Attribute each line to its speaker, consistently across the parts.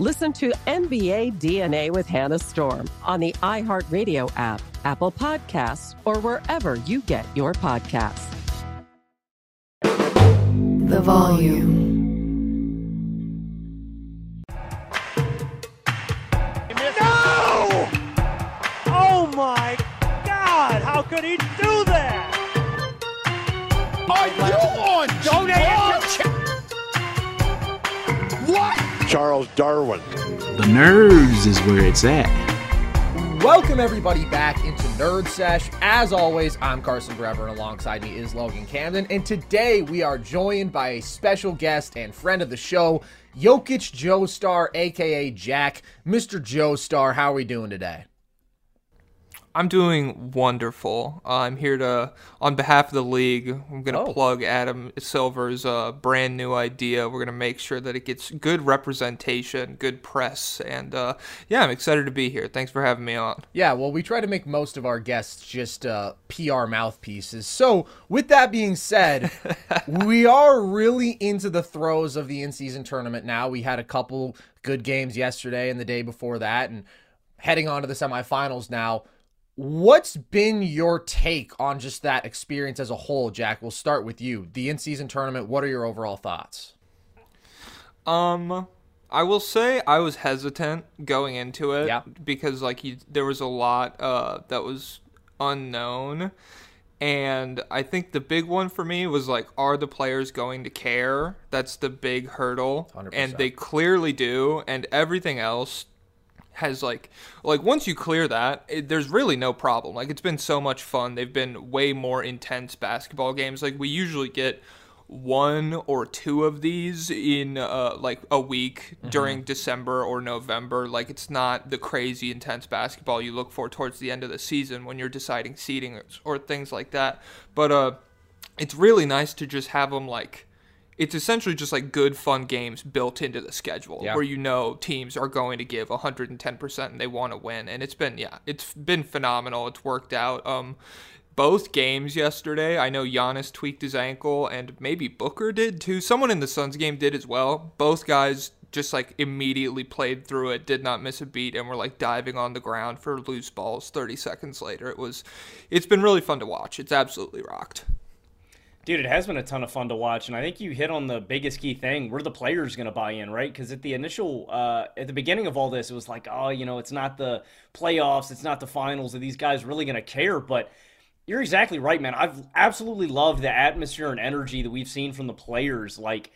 Speaker 1: Listen to NBA DNA with Hannah Storm on the iHeartRadio app, Apple Podcasts, or wherever you get your podcasts.
Speaker 2: The volume.
Speaker 3: No! Oh my God! How could he do that?
Speaker 4: Are you on?
Speaker 3: Don't answer.
Speaker 4: What?
Speaker 5: Charles Darwin.
Speaker 6: The nerves is where it's at.
Speaker 7: Welcome everybody back into Nerd Sesh. As always, I'm Carson Brever, and alongside me is Logan Camden. And today we are joined by a special guest and friend of the show, Jokic Joe Star, aka Jack. Mr. Joe Star, how are we doing today?
Speaker 8: I'm doing wonderful. Uh, I'm here to, on behalf of the league, I'm going to
Speaker 7: Oh.
Speaker 8: plug Adam Silver's uh, brand new idea. We're going to make sure that it gets good representation, good press, and uh, yeah, I'm excited to be here. Thanks for having me on.
Speaker 7: Yeah, well, we try to make most of our guests just uh, PR mouthpieces. So, with that being said, we are really into the throes of the in season tournament now. We had a couple good games yesterday and the day before that, and heading on to the semifinals now. What's been your take on just that experience as a whole, Jack? We'll start with you. The in season tournament, what are your overall thoughts?
Speaker 8: Um, I will say I was hesitant going into it
Speaker 7: Yeah.
Speaker 8: because like you, there was a lot uh, that was unknown, and I think the big one for me was like, are the players going to care? That's the big hurdle,
Speaker 7: 100%.
Speaker 8: and they clearly do, and everything else has like like once you clear that it, there's really no problem like it's been so much fun they've been way more intense basketball games like we usually get one or two of these in uh, like a week during December or November. Like it's not the crazy intense basketball you look for towards the end of the season when you're deciding seeding or, or things like that. But uh, it's really nice to just have them like it's essentially just like good fun games built into the schedule
Speaker 7: Yeah.
Speaker 8: where you know teams are going to give 110% and they want to win and it's been yeah it's been phenomenal. It's worked out. Um both games yesterday I know Giannis tweaked his ankle and maybe Booker did too. Someone in the Suns game did as well. Both guys just like immediately played through it did not miss a beat and were like diving on the ground for loose balls 30 seconds later. It was it's been really fun to watch. It's absolutely rocked
Speaker 9: Dude, it has been a ton of fun to watch, and I think you hit on the biggest key thing. Where the players going to buy in, right? Because at the initial, uh, at the beginning of all this, it was like, oh, you know, it's not the playoffs, it's not the finals. Are these guys really going to care? But you're exactly right, man. I've absolutely loved the atmosphere and energy that we've seen from the players. Like,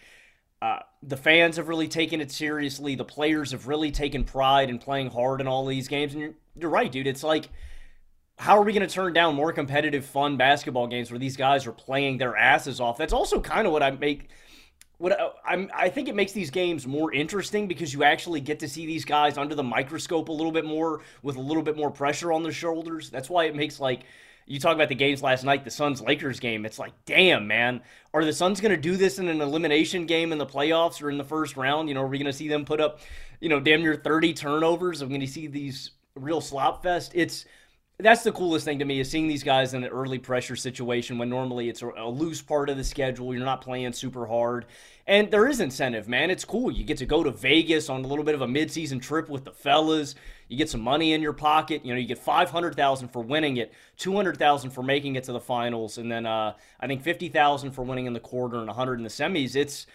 Speaker 9: uh, the fans have really taken it seriously. The players have really taken pride in playing hard in all these games. And you're, you're right, dude. It's like, how are we going to turn down more competitive, fun basketball games where these guys are playing their asses off? That's also kind of what I make. What I, I'm, I think it makes these games more interesting because you actually get to see these guys under the microscope a little bit more with a little bit more pressure on their shoulders. That's why it makes like you talk about the games last night, the Suns Lakers game. It's like, damn, man, are the Suns going to do this in an elimination game in the playoffs or in the first round? You know, are we going to see them put up, you know, damn near 30 turnovers? We going to see these real slop fest? It's that's the coolest thing to me is seeing these guys in an early pressure situation when normally it's a, loose part of the schedule. You're not playing super hard. And there is incentive, man. It's cool. You get to go to Vegas on a little bit of a midseason trip with the fellas. You get some money in your pocket. You know, you get 500,000 for winning it, 200,000 for making it to the finals, and then uh, I think 50,000 for winning in the quarter and 100 in the semis. It's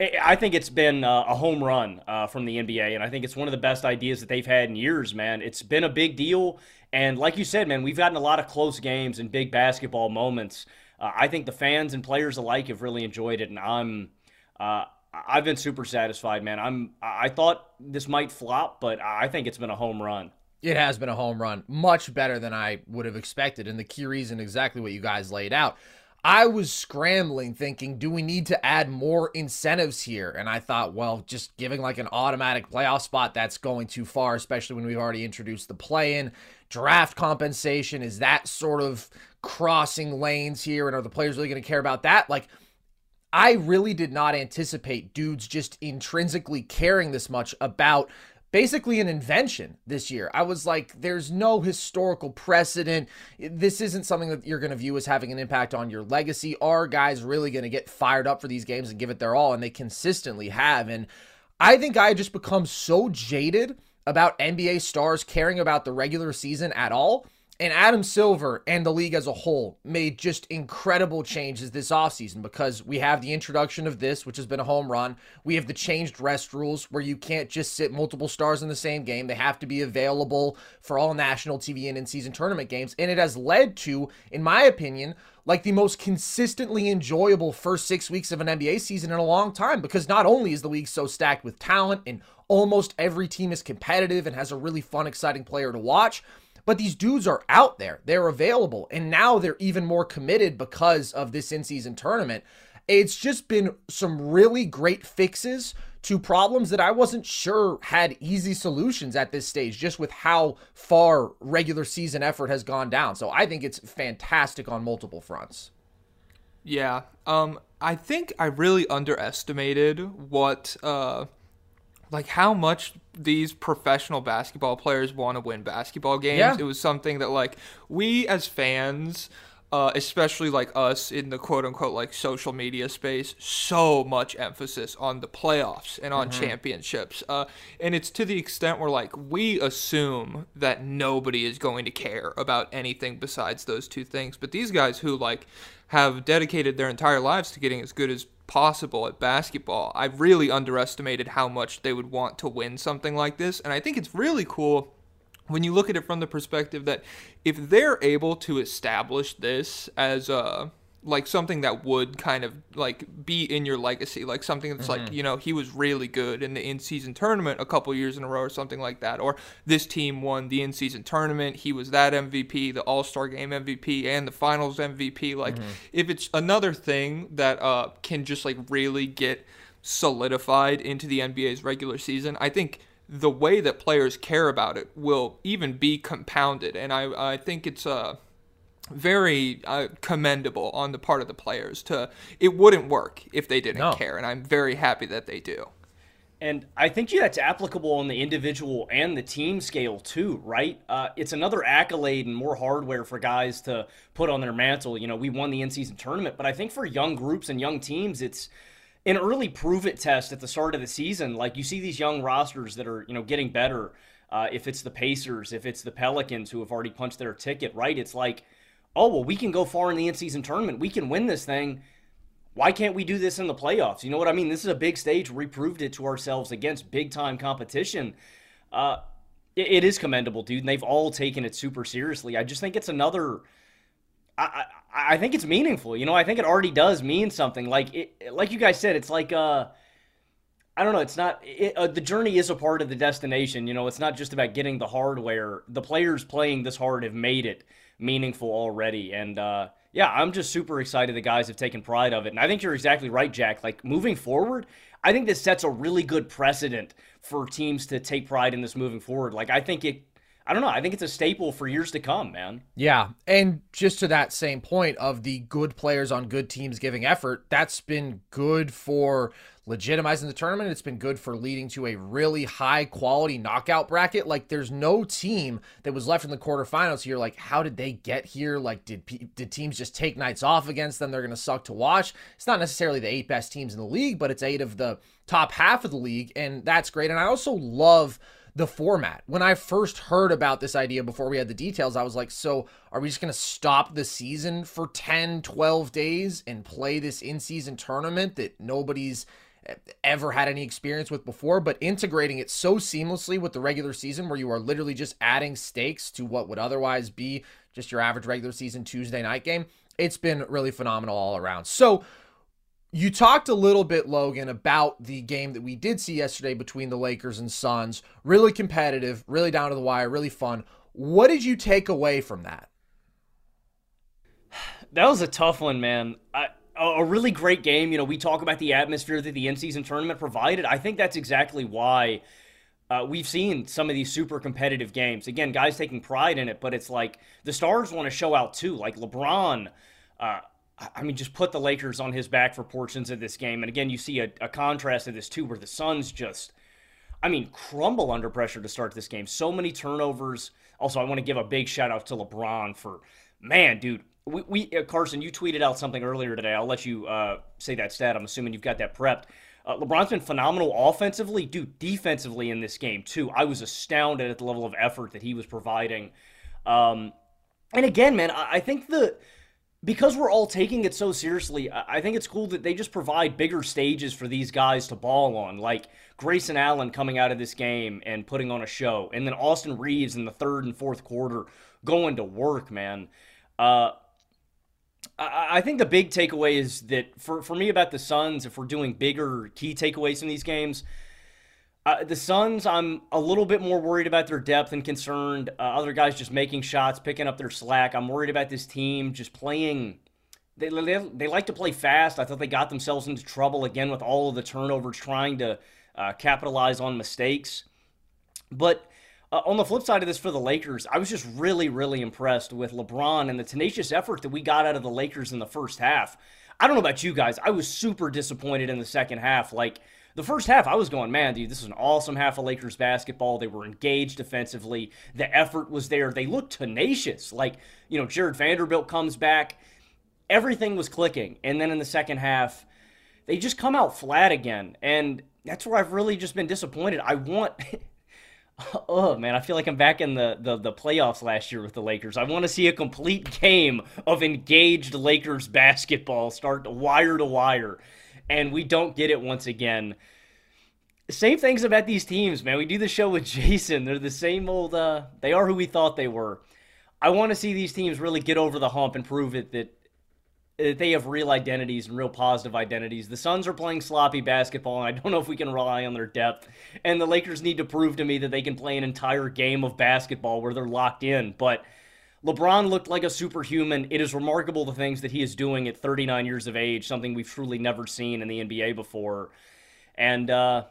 Speaker 9: I think it's been uh, a home run uh, from the NBA, and I think it's one of the best ideas that they've had in years, man. It's been a big deal, and like you said, man, we've gotten a lot of close games and big basketball moments. Uh, I think the fans and players alike have really enjoyed it, and I'm, uh, I've been super satisfied, man. I'm, I thought this might flop, but I think it's been a home run.
Speaker 7: It has been a home run, much better than I would have expected, and the key reason exactly what you guys laid out. I was scrambling thinking, do we need to add more incentives here? And I thought, well, just giving like an automatic playoff spot, that's going too far, especially when we've already introduced the play in. Draft compensation, is that sort of crossing lanes here? And are the players really going to care about that? Like, I really did not anticipate dudes just intrinsically caring this much about basically an invention this year. I was like, there's no historical precedent. This isn't something that you're going to view as having an impact on your legacy. Are guys really going to get fired up for these games and give it their all? And they consistently have. And I think I just become so jaded about NBA stars caring about the regular season at all and Adam Silver and the league as a whole made just incredible changes this offseason because we have the introduction of this, which has been a home run. We have the changed rest rules where you can't just sit multiple stars in the same game. They have to be available for all national TV and in season tournament games. And it has led to, in my opinion, like the most consistently enjoyable first six weeks of an NBA season in a long time because not only is the league so stacked with talent and almost every team is competitive and has a really fun, exciting player to watch but these dudes are out there, they're available, and now they're even more committed because of this in season tournament. It's just been some really great fixes to problems that I wasn't sure had easy solutions at this stage, just with how far regular season effort has gone down. So I think it's fantastic on multiple fronts.
Speaker 8: Yeah. Um, I think I really underestimated what uh, like how much these professional basketball players want to win basketball games. Yeah. It was something that like we as fans uh, especially like us in the quote unquote like social media space, so much emphasis on the playoffs and on mm-hmm. championships. Uh, and it's to the extent where like we assume that nobody is going to care about anything besides those two things. But these guys who like have dedicated their entire lives to getting as good as possible at basketball. I really underestimated how much they would want to win something like this, and I think it's really cool when you look at it from the perspective that if they're able to establish this as a like something that would kind of like be in your legacy, like something that's mm-hmm. like you know he was really good in the in-season tournament a couple years in a row or something like that, or this team won the in-season tournament, he was that MVP, the All-Star Game MVP, and the Finals MVP. Like mm-hmm. if it's another thing that uh, can just like really get solidified into the NBA's regular season, I think the way that players care about it will even be compounded, and I I think it's uh very uh, commendable on the part of the players to it wouldn't work if they didn't no. care and i'm very happy that they do.
Speaker 9: And i think that's applicable on the individual and the team scale too right? Uh, it's another accolade and more hardware for guys to put on their mantle. You know we won the in-season tournament but i think for young groups and young teams it's an early prove it test at the start of the season. Like you see these young rosters that are you know getting better uh, if it's the pacers if it's the pelicans who have already punched their ticket right? It's like oh, well, we can go far in the in season tournament. We can win this thing. Why can't we do this in the playoffs? You know what I mean? This is a big stage. We proved it to ourselves against big time competition. Uh, it, it is commendable, dude. And they've all taken it super seriously. I just think it's another. I, I, I think it's meaningful. You know, I think it already does mean something. Like it, like you guys said, it's like uh, I don't know. It's not it, uh, the journey is a part of the destination. You know, it's not just about getting the hardware. The players playing this hard have made it meaningful already. And uh, yeah, I'm just super excited the guys have taken pride of it. And I think you're exactly right, Jack. Like moving forward, I think this sets a really good precedent for teams to take pride in this moving forward. Like I think it I don't know. I think it's a staple for years to come, man.
Speaker 7: Yeah. And just to that same point of the good players on good teams giving effort, that's been good for legitimizing the tournament. It's been good for leading to a really high quality knockout bracket. Like there's no team that was left in the quarterfinals here. Like how did they get here? Like did did teams just take nights off against them? They're going to suck to watch. It's not necessarily the eight best teams in the league, but it's eight of the top half of the league. And that's great. And I also love the format. When I first heard about this idea before we had the details, I was like, so are we just going to stop the season for 10, 12 days and play this in season tournament that nobody's ever had any experience with before, but integrating it so seamlessly with the regular season where you are literally just adding stakes to what would otherwise be just your average regular season Tuesday night game? It's been really phenomenal all around. So, you talked a little bit, Logan, about the game that we did see yesterday between the Lakers and Suns. Really competitive, really down to the wire, really fun. What did you take away from that?
Speaker 9: That was a tough one, man. I, a really great game. You know, we talk about the atmosphere that the in season tournament provided. I think that's exactly why uh, we've seen some of these super competitive games. Again, guys taking pride in it, but it's like the stars want to show out too. Like LeBron. Uh, I mean, just put the Lakers on his back for portions of this game. And again, you see a, a contrast of this too, where the Suns just, I mean, crumble under pressure to start this game. So many turnovers. Also, I want to give a big shout out to LeBron for, man, dude. We, we uh, Carson, you tweeted out something earlier today. I'll let you uh, say that stat. I'm assuming you've got that prepped. Uh, LeBron's been phenomenal offensively, dude. Defensively in this game too. I was astounded at the level of effort that he was providing. Um, and again, man, I, I think the because we're all taking it so seriously, I think it's cool that they just provide bigger stages for these guys to ball on, like Grayson Allen coming out of this game and putting on a show, and then Austin Reaves in the third and fourth quarter going to work, man. Uh, I, think the big takeaway is that for, for me about the Suns, if we're doing bigger key takeaways in these games, uh, the Suns, I'm a little bit more worried about their depth and concerned. Uh, other guys just making shots, picking up their slack. I'm worried about this team just playing. They, they, they like to play fast. I thought they got themselves into trouble again with all of the turnovers, trying to uh, capitalize on mistakes. But uh, on the flip side of this for the Lakers, I was just really, really impressed with LeBron and the tenacious effort that we got out of the Lakers in the first half. I don't know about you guys. I was super disappointed in the second half. Like, the first half, I was going, man, dude, this is an awesome half of Lakers basketball. They were engaged defensively. The effort was there. They looked tenacious. Like, you know, Jarred Vanderbilt comes back. Everything was clicking. And then in the second half, they just come out flat again. And that's where I've really just been disappointed. I want. oh man, I feel like I'm back in the, the, the playoffs last year with the Lakers. I want to see a complete game of engaged Lakers basketball start wire to wire and we don't get it once again. Same things about these teams, man. We do the show with Jason. They're the same old. Uh, they are who we thought they were. I want to see these teams really get over the hump and prove it that, that they have real identities and real positive identities. The Suns are playing sloppy basketball, and I don't know if we can rely on their depth. And the Lakers need to prove to me that they can play an entire game of basketball where they're locked in. But LeBron looked like a superhuman. It is remarkable the things that he is doing at 39 years of age, something we've truly never seen in the NBA before. And uh,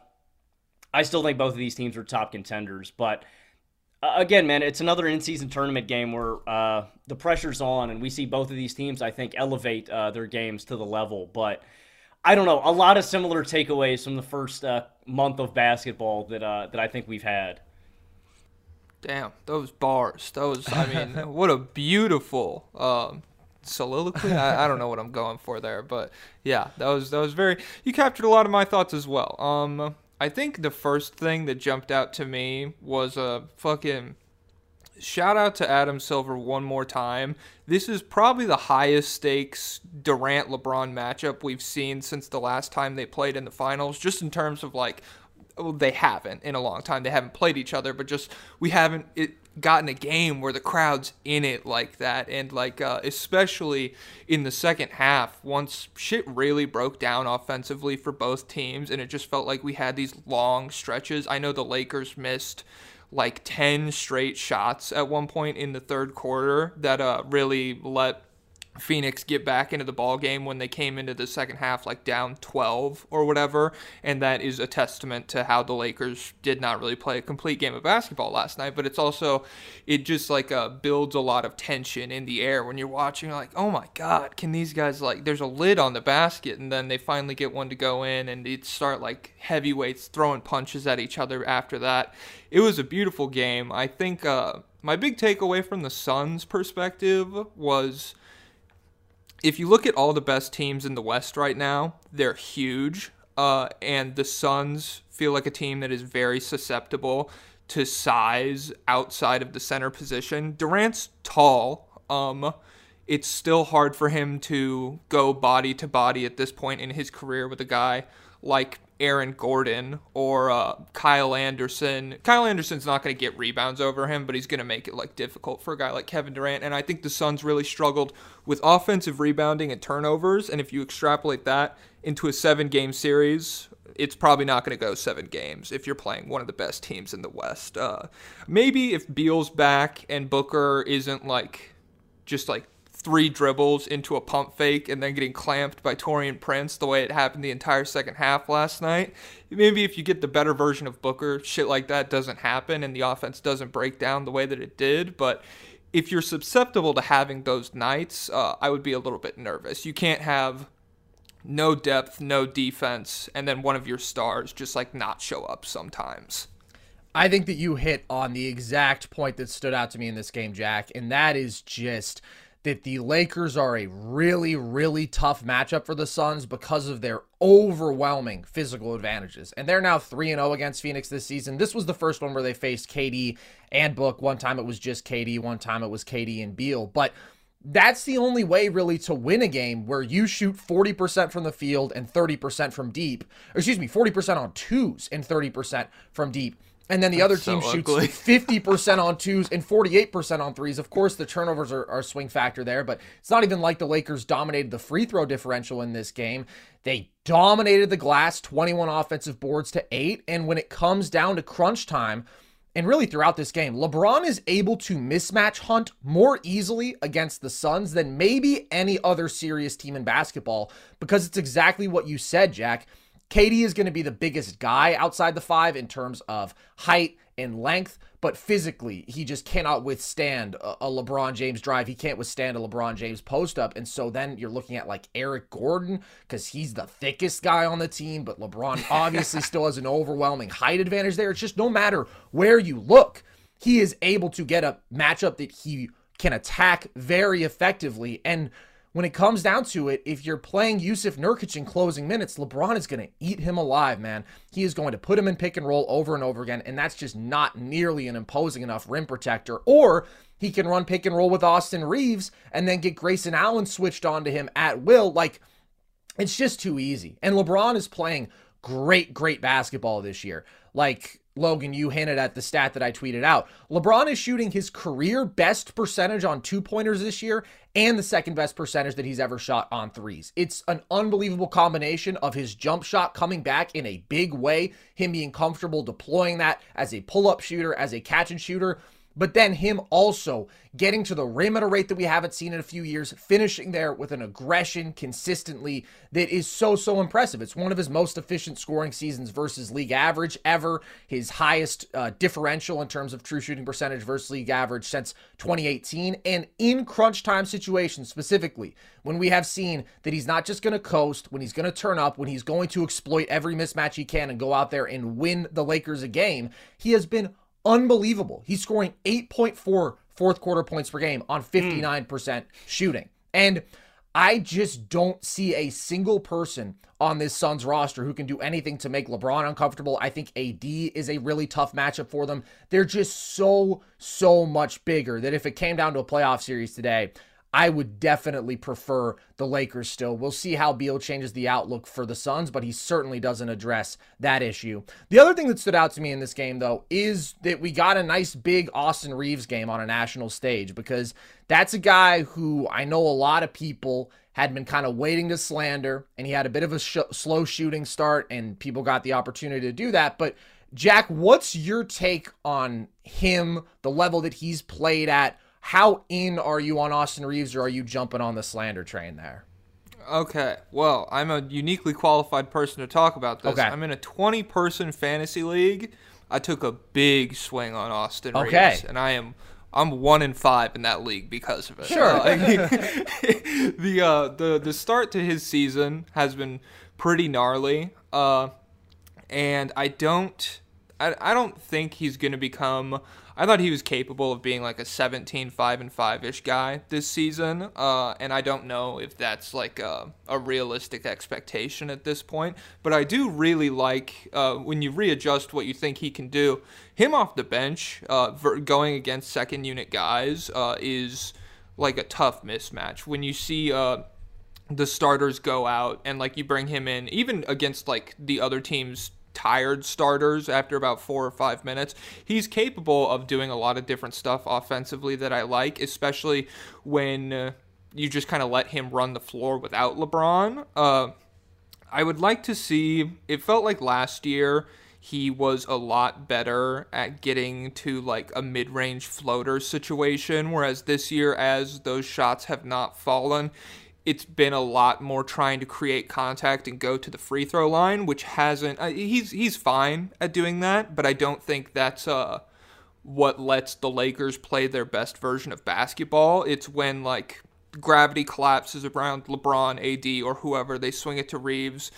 Speaker 9: I still think both of these teams are top contenders. But uh, again, man, it's another in season tournament game where uh, the pressure's on, and we see both of these teams, I think, elevate uh, their games to the level. But I don't know, a lot of similar takeaways from the first uh, month of basketball that, uh, that I think we've had.
Speaker 8: Damn, those bars. Those, I mean, what a beautiful um, soliloquy. I, I, don't know what I'm going for there, but yeah, that was that was very. You captured a lot of my thoughts as well. Um, I think the first thing that jumped out to me was a fucking shout out to Adam Silver one more time. This is probably the highest stakes Durant LeBron matchup we've seen since the last time they played in the finals, just in terms of like well, they haven't in a long time. They haven't played each other, but just we haven't it, gotten a game where the crowd's in it like that, and like uh, especially in the second half, once shit really broke down offensively for both teams, and it just felt like we had these long stretches. I know the Lakers missed like 10 straight shots at one point in the third quarter that uh, really let Phoenix get back into the ball game when they came into the second half like down 12 or whatever and that is a testament to how the Lakers did not really play a complete game of basketball last night but it's also it just like uh, builds a lot of tension in the air when you're watching like oh my god can these guys like there's a lid on the basket and then they finally get one to go in and it start like heavyweights throwing punches at each other after that. It was a beautiful game. I think uh, my big takeaway from the Suns perspective was if you look at all the best teams in the West right now, they're huge. Uh, and the Suns feel like a team that is very susceptible to size outside of the center position. Durant's tall. Um, it's still hard for him to go body to body at this point in his career with a guy like Aaron Gordon or uh, Kyle Anderson. Kyle Anderson's not going to get rebounds over him, but he's going to make it like difficult for a guy like Kevin Durant. And I think the Suns really struggled with offensive rebounding and turnovers. And if you extrapolate that into a seven game series, it's probably not going to go seven games if you're playing one of the best teams in the West. Uh, maybe if Beal's back and Booker isn't like just like three dribbles into a pump fake and then getting clamped by Taurean Prince the way it happened the entire second half last night. Maybe if you get the better version of Booker, shit like that doesn't happen and the offense doesn't break down the way that it did. But if you're susceptible to having those nights, uh, I would be a little bit nervous. You can't have no depth, no defense, and then one of your stars just like not show up sometimes.
Speaker 7: I think that you hit on the exact point that stood out to me in this game, Jack, and that is just that the Lakers are a really, really tough matchup for the Suns because of their overwhelming physical advantages. And they're now 3 0 against Phoenix this season. This was the first one where they faced KD and Book. One time it was just KD, one time it was KD and Beal. But that's the only way really to win a game where you shoot 40% from the field and 30% from deep. Excuse me, 40% on twos and 30% from deep and then the That's other team so shoots fifty percent on twos and forty-eight percent on threes. Of course, the turnovers are, are a swing factor there, but it's not even like the Lakers dominated the free throw differential in this game. They dominated the glass, twenty-one offensive boards to eight. And when it comes down to crunch time, and really throughout this game, LeBron is able to mismatch hunt more easily against the Suns than maybe any other serious team in basketball because it's exactly what you said, Jack KD is going to be the biggest guy outside the five in terms of height and length, but physically, he just cannot withstand a, a, LeBron James drive. He can't withstand a LeBron James post up. And so then you're looking at like Eric Gordon because he's the thickest guy on the team, but LeBron obviously still has an overwhelming height advantage there. It's just no matter where you look, he is able to get a matchup that he can attack very effectively. And when it comes down to it, if you're playing Jusuf Nurkic in closing minutes, LeBron is going to eat him alive, man. He is going to put him in pick and roll over and over again, and that's just not nearly an imposing enough rim protector. Or he can run pick and roll with Austin Reaves and then get Grayson Allen switched onto him at will. Like, it's just too easy. And LeBron is playing great, great basketball this year. Like, Logan, you hinted at the stat that I tweeted out. LeBron is shooting his career best percentage on two pointers this year and the second best percentage that he's ever shot on threes. It's an unbelievable combination of his jump shot coming back in a big way, him being comfortable deploying that as a pull up shooter, as a catch and shooter but then him also getting to the rim at a rate that we haven't seen in a few years, finishing there with an aggression consistently that is so, so impressive. It's one of his most efficient scoring seasons versus league average ever, his highest uh, differential in terms of true shooting percentage versus league average since 2018. And in crunch time situations specifically, when we have seen that he's not just going to coast, when he's going to turn up, when he's going to exploit every mismatch he can and go out there and win the Lakers a game, he has been unbelievable. He's scoring 8.4 fourth quarter points per game on 59% mm. shooting. And I just don't see a single person on this Suns roster who can do anything to make LeBron uncomfortable. I think AD is a really tough matchup for them. They're just so, so much bigger that if it came down to a playoff series today, I would definitely prefer the Lakers still. We'll see how Beal changes the outlook for the Suns, but he certainly doesn't address that issue. The other thing that stood out to me in this game, though, is that we got a nice big Austin Reaves game on a national stage because that's a guy who I know a lot of people had been kind of waiting to slander, and he had a bit of a sh- slow shooting start, and people got the opportunity to do that. But Jack, what's your take on him, the level that he's played at? How in are you on Austin Reaves or are you jumping on the slander train there?
Speaker 8: Okay, well, I'm a uniquely qualified person to talk about this.
Speaker 7: Okay.
Speaker 8: I'm in a 20 person fantasy league. I took a big swing on Austin
Speaker 7: Okay.
Speaker 8: Reaves, and I am I'm one in five in that league because of it.
Speaker 7: Sure.
Speaker 8: Uh, the uh, the the start to his season has been pretty gnarly, uh, and I don't I, I don't think he's going to become. I thought he was capable of being like a 17 5 and 5 ish guy this season. Uh, and I don't know if that's like a, a realistic expectation at this point. But I do really like uh, when you readjust what you think he can do. Him off the bench, uh, going against second unit guys, uh, is like a tough mismatch. When you see. Uh, the starters go out and like you bring him in even against like the other team's tired starters after about four or five minutes he's capable of doing a lot of different stuff offensively that i like especially when uh, you just kind of let him run the floor without lebron uh, I would like to see. It felt like last year he was a lot better at getting to like a mid range floater situation, whereas this year, as those shots have not fallen, it's been a lot more trying to create contact and go to the free throw line, which hasn't. Uh, he's he's fine at doing that, but I don't think that's uh what lets the Lakers play their best version of basketball. It's when like gravity collapses around LeBron, AD, or whoever, they swing it to Reaves.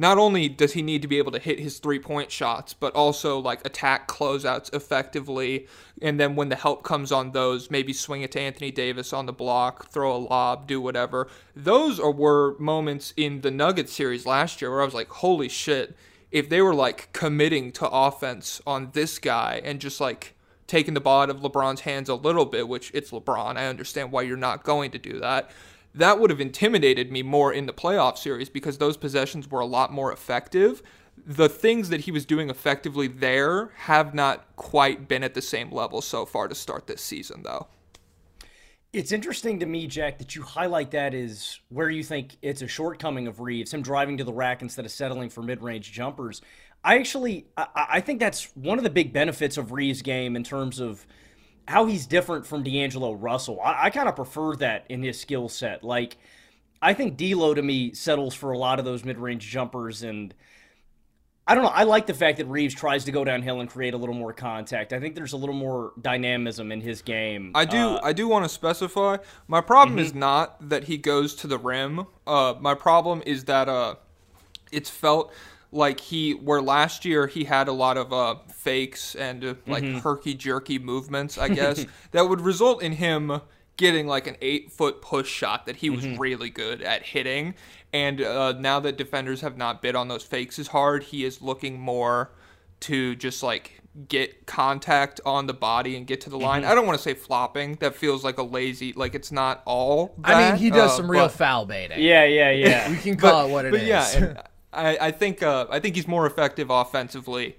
Speaker 8: Not only does he need to be able to hit his three point shots, but also like attack closeouts effectively. And then when the help comes on those, maybe swing it to Anthony Davis on the block, throw a lob, do whatever. Those are were moments in the Nuggets series last year where I was like, holy shit, if they were like committing to offense on this guy and just like taking the ball out of LeBron's hands a little bit, which it's LeBron. I understand why you're not going to do that. That would have intimidated me more in the playoff series because those possessions were a lot more effective. The things that he was doing effectively there have not quite been at the same level so far to start this season, though.
Speaker 9: It's interesting to me, Jack, that you highlight that as where you think it's a shortcoming of Reaves, him driving to the rack instead of settling for mid-range jumpers. I actually, I, I think that's one of the big benefits of Reaves' game in terms of how he's different from D'Angelo Russell. I, I kind of prefer that in his skill set. Like, I think D'Lo to me settles for a lot of those mid-range jumpers, and I don't know. I like the fact that Reaves tries to go downhill and create a little more contact. I think there's a little more dynamism in his game.
Speaker 8: I do
Speaker 9: Uh,
Speaker 8: I do want to specify my problem is
Speaker 9: Mhm.
Speaker 8: not that he goes to the rim. Uh my problem is that uh it's felt like he where last year he had a lot of uh fakes and uh, like
Speaker 9: Mhm.
Speaker 8: herky jerky movements, I guess, that would result in him getting like an eight foot push shot that he was
Speaker 9: Mhm.
Speaker 8: really good at hitting. And uh, now that defenders have not bid on those fakes as hard, he is looking more to just like get contact on the body and get to the line.
Speaker 7: Mhm.
Speaker 8: I don't want to say flopping. That feels like a lazy, like it's not all.
Speaker 7: I mean, he does
Speaker 8: uh,
Speaker 7: some real
Speaker 8: but-
Speaker 7: foul baiting.
Speaker 9: Yeah, yeah, yeah.
Speaker 7: we can call
Speaker 8: but-
Speaker 7: it what it
Speaker 8: but
Speaker 7: is.
Speaker 8: yeah, and I, I think uh, I think he's more effective offensively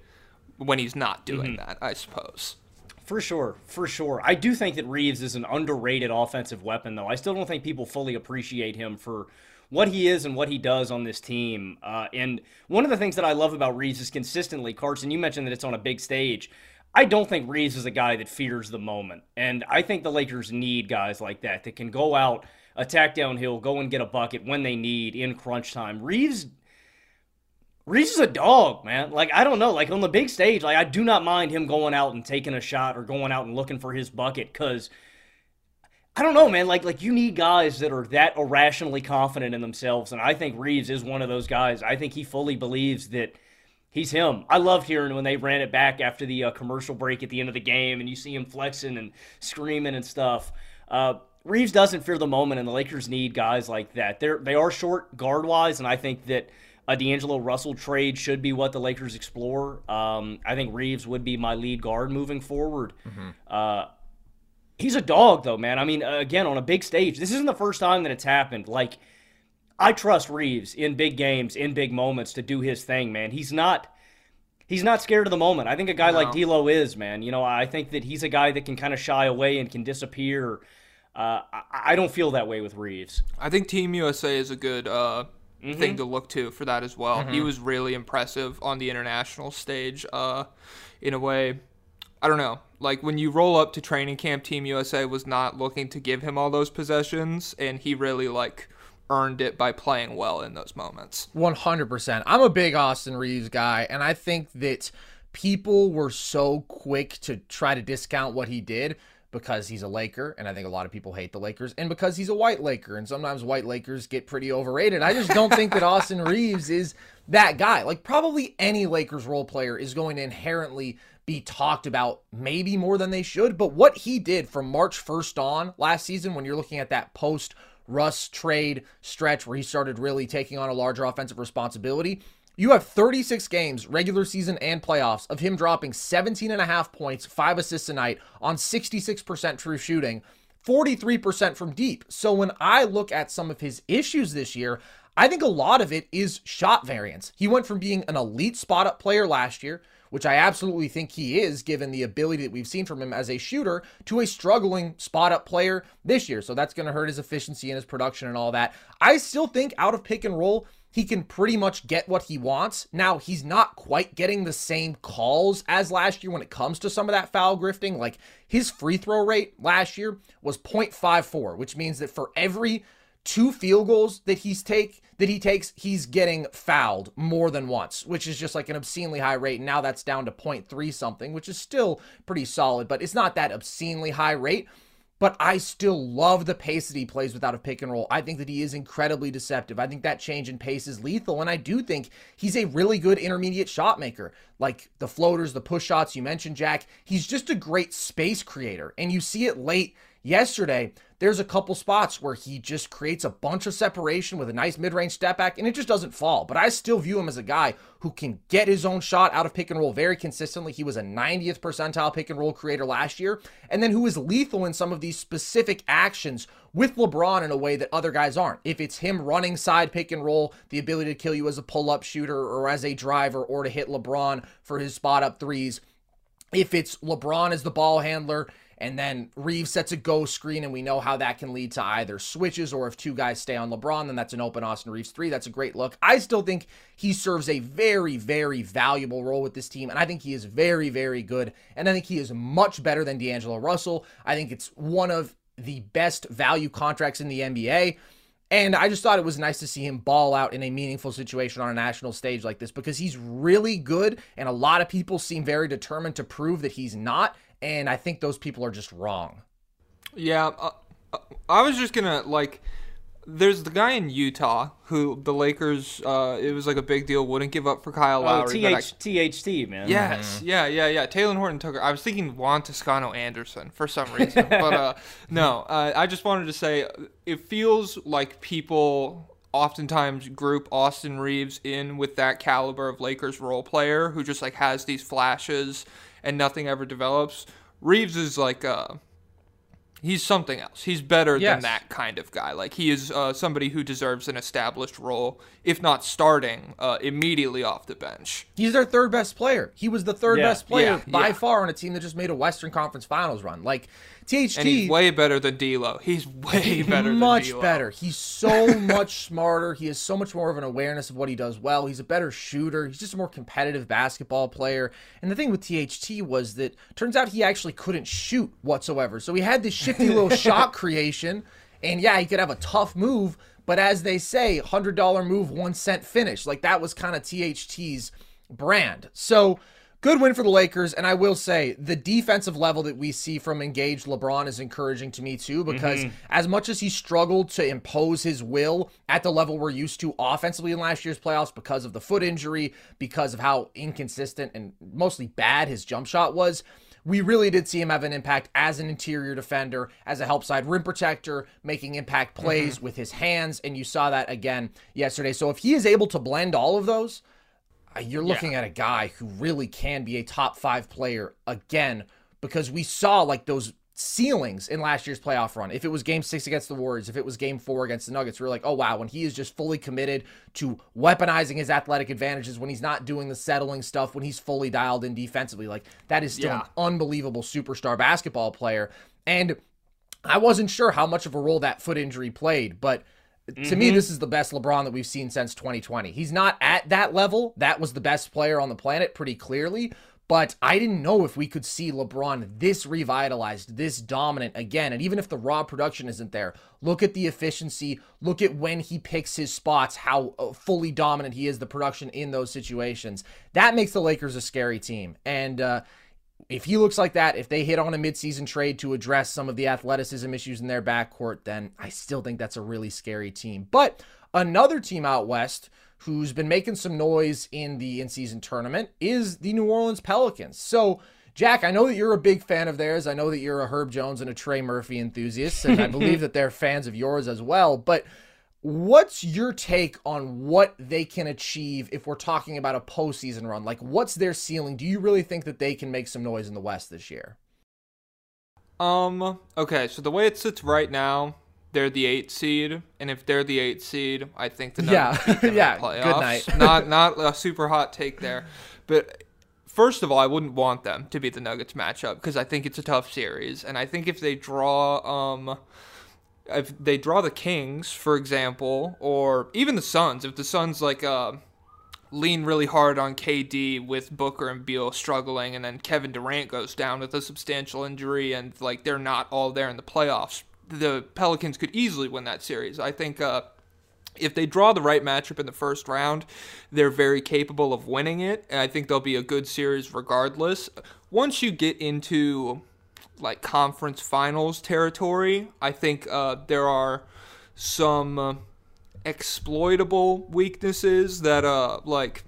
Speaker 8: when he's not doing
Speaker 9: Mhm.
Speaker 8: that. I suppose.
Speaker 9: For sure, for sure. I do think that Reaves is an underrated offensive weapon, though. I still don't think people fully appreciate him for what he is and what he does on this team. Uh, and one of the things that I love about Reaves is consistently, Carson, you mentioned that it's on a big stage. I don't think Reaves is a guy that fears the moment. And I think the Lakers need guys like that that can go out, attack downhill, go and get a bucket when they need in crunch time. Reaves Reaves is a dog, man. Like I don't know, like on the big stage, like I do not mind him going out and taking a shot or going out and looking for his bucket cuz I don't know, man. Like like you need guys that are that irrationally confident in themselves and I think Reaves is one of those guys. I think he fully believes that he's him. I loved hearing when they ran it back after the uh, commercial break at the end of the game and you see him flexing and screaming and stuff. Uh Reaves doesn't fear the moment, and the Lakers need guys like that. They're they are short guard wise, and I think that a D'Angelo Russell trade should be what the Lakers explore. Um, I think Reaves would be my lead guard moving forward. Uh, he's a dog, though, man. I mean, uh, again, on a big stage, this isn't the first time that it's happened. Like, I trust Reaves in big games, in big moments to do his thing, man. He's not. He's not scared of the moment. I think a guy like D'Lo is, man. You know, I think that he's a guy that can kind of shy away and can disappear. Uh, I, I don't feel that way with Reaves.
Speaker 8: I think Team USA is a good uh,
Speaker 9: Mhm.
Speaker 8: thing to look to for that as well. He
Speaker 9: Mhm.
Speaker 8: was really impressive on the international stage uh, in a way. I don't know. Like when you roll up to training camp, Team USA was not looking to give him all those possessions, and he really like earned it by playing well in those moments.
Speaker 7: 100%. I'm a big Austin Reaves guy, and I think that people were so quick to try to discount what he did because he's a Laker, and I think a lot of people hate the Lakers, and because he's a white Laker, and sometimes white Lakers get pretty overrated. I just don't think that Austin Reaves is that guy. Like, probably any Lakers role player is going to inherently be talked about maybe more than they should, but what he did from March 1st on last season, when you're looking at that post Russ trade stretch where he started really taking on a larger offensive responsibility, you have 36 games, regular season and playoffs, of him dropping 17 and a half points, five assists a night on 66% true shooting, 43% from deep. So when I look at some of his issues this year, I think a lot of it is shot variance. He went from being an elite spot up player last year, which I absolutely think he is given the ability that we've seen from him as a shooter, to a struggling spot up player this year. So that's going to hurt his efficiency and his production and all that. I still think out of pick and roll, he can pretty much get what he wants. Now, he's not quite getting the same calls as last year when it comes to some of that foul grifting. Like his free throw rate last year was 0.54, which means that for every two field goals that he's take that he takes, he's getting fouled more than once, which is just like an obscenely high rate. And now that's down to 0.3 something, which is still pretty solid, but it's not that obscenely high rate but I still love the pace that he plays without a pick and roll. I think that he is incredibly deceptive. I think that change in pace is lethal, and I do think he's a really good intermediate shot maker. Like the floaters, the push shots you mentioned, Jack. He's just a great space creator, and you see it late yesterday there's a couple spots where he just creates a bunch of separation with a nice mid-range step back and it just doesn't fall. But I still view him as a guy who can get his own shot out of pick and roll very consistently. He was a 90th percentile pick and roll creator last year and then who is lethal in some of these specific actions with LeBron in a way that other guys aren't. If it's him running side pick and roll, the ability to kill you as a pull-up shooter or as a driver or to hit LeBron for his spot up threes, if it's LeBron as the ball handler and then Reaves sets a go screen, and we know how that can lead to either switches or if two guys stay on LeBron, then that's an open Austin Reaves three. That's a great look. I still think he serves a very, very valuable role with this team, and I think he is very, very good. And I think he is much better than D'Angelo Russell. I think it's one of the best value contracts in the NBA. And I just thought it was nice to see him ball out in a meaningful situation on a national stage like this because he's really good. And a lot of people seem very determined to prove that he's not and I think those people are just wrong.
Speaker 8: Yeah, uh, uh, I was just gonna like. There's the guy in Utah who the Lakers, uh, it was like a big deal, wouldn't give up for Kyle Lowry.
Speaker 9: Oh, TH, I, THT, man.
Speaker 8: Yes, mm-hmm. yeah, yeah, yeah. Talen Horton Tucker. I was thinking Juan Toscano Anderson for some reason, but uh, no. Uh, I just wanted to say it feels like people oftentimes group Austin Reaves in with that caliber of Lakers role player who just like has these flashes and nothing ever develops. Reaves is like uh he's something else. He's better yes. than that kind of guy. Like he is uh, somebody who deserves an established role, if not starting uh, immediately off the bench.
Speaker 7: He's their third best player. He was the third yeah. best player yeah. by yeah. far on a team that just made a Western Conference Finals run. Like THT.
Speaker 8: And he's way better than D'Lo. He's way better.
Speaker 7: Much better. He's so much smarter. He has so much more of an awareness of what he does well. He's a better shooter. He's just a more competitive basketball player. And the thing with THT was that turns out he actually couldn't shoot whatsoever. So he had this shifty little shot creation. And yeah, he could have a tough move, but as they say, hundred dollar move, one cent finish. Like that was kind of THT's brand. So Good win for the Lakers, and I will say the defensive level that we see from engaged LeBron is encouraging to me too, because mm-hmm. as much as he struggled to impose his will at the level we're used to offensively in last year's playoffs because of the foot injury, because of how inconsistent and mostly bad his jump shot was, we really did see him have an impact as an interior defender, as a help side rim protector, making impact plays mm-hmm. with his hands, and you saw that again yesterday. So if he is able to blend all of those, Uh, you're looking yeah. at a guy who really can be a top five player again because we saw like those ceilings in last year's playoff run. If it was game six against the Warriors, if it was game four against the Nuggets, we are like, oh wow, when he is just fully committed to weaponizing his athletic advantages, when he's not doing the settling stuff, when he's fully dialed in defensively, like that is still yeah. an unbelievable superstar basketball player. And I wasn't sure how much of a role that foot injury played, but to mm-hmm. me, this is the best LeBron that we've seen since 2020. He's not at that level. That was the best player on the planet, pretty clearly. But I didn't know if we could see LeBron this revitalized, this dominant again. And even if the raw production isn't there, look at the efficiency, look at when he picks his spots, how uh, fully dominant he is, the production in those situations. That makes the Lakers a scary team. And, uh, if he looks like that, if they hit on a midseason trade to address some of the athleticism issues in their backcourt, then I still think that's a really scary team. But another team out west who's been making some noise in the in-season tournament is the New Orleans Pelicans. So, Jack, I know that you're a big fan of theirs. I know that you're a Herb Jones and a Trey Murphy enthusiast, and I believe that they're fans of yours as well. But What's your take on what they can achieve if we're talking about a postseason run? Like, what's their ceiling? Do you really think that they can make some noise in the West this year?
Speaker 8: Um. Okay. So the way it sits right now, they're the eight seed, and if they're the eight seed, I think the Nuggets
Speaker 7: yeah, yeah.
Speaker 8: playoffs.
Speaker 7: Good night.
Speaker 8: not not a super hot take there, but first of all, I wouldn't want them to be the Nuggets matchup because I think it's a tough series, and I think if they draw um if they draw the Kings, for example, or even the Suns, if the Suns like uh, lean really hard on KD with Booker and Beal struggling, and then Kevin Durant goes down with a substantial injury, and like they're not all there in the playoffs, the Pelicans could easily win that series. I think. Uh, if they draw the right matchup in the first round, they're very capable of winning it. And I think they'll be a good series regardless. Once you get into like conference finals territory. I think uh, there are some uh, exploitable weaknesses that uh like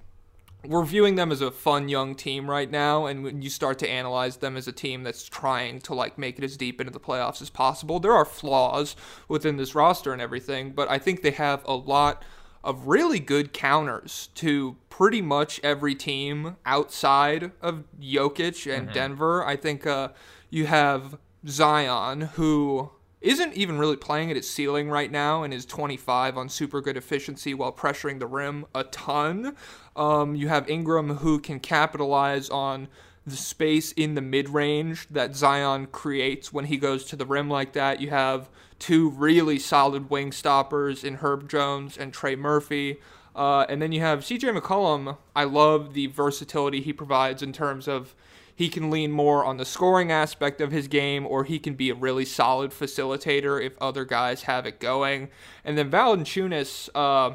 Speaker 8: we're viewing them as a fun young team right now and when you start to analyze them as a team that's trying to like make it as deep into the playoffs as possible there are flaws within this roster and everything but i think they have a lot of really good counters to pretty much every team outside of Jokic and mm-hmm. Denver. I think uh, you have Zion, who isn't even really playing at his ceiling right now and is 25 on super good efficiency while pressuring the rim a ton. Um, you have Ingram, who can capitalize on the space in the mid range that Zion creates when he goes to the rim like that. You have two really solid wing stoppers in Herb Jones and Trey Murphy. Uh, and then you have CJ McCollum. I love the versatility he provides in terms of he can lean more on the scoring aspect of his game, or he can be a really solid facilitator if other guys have it going. And then Valanciunas, uh,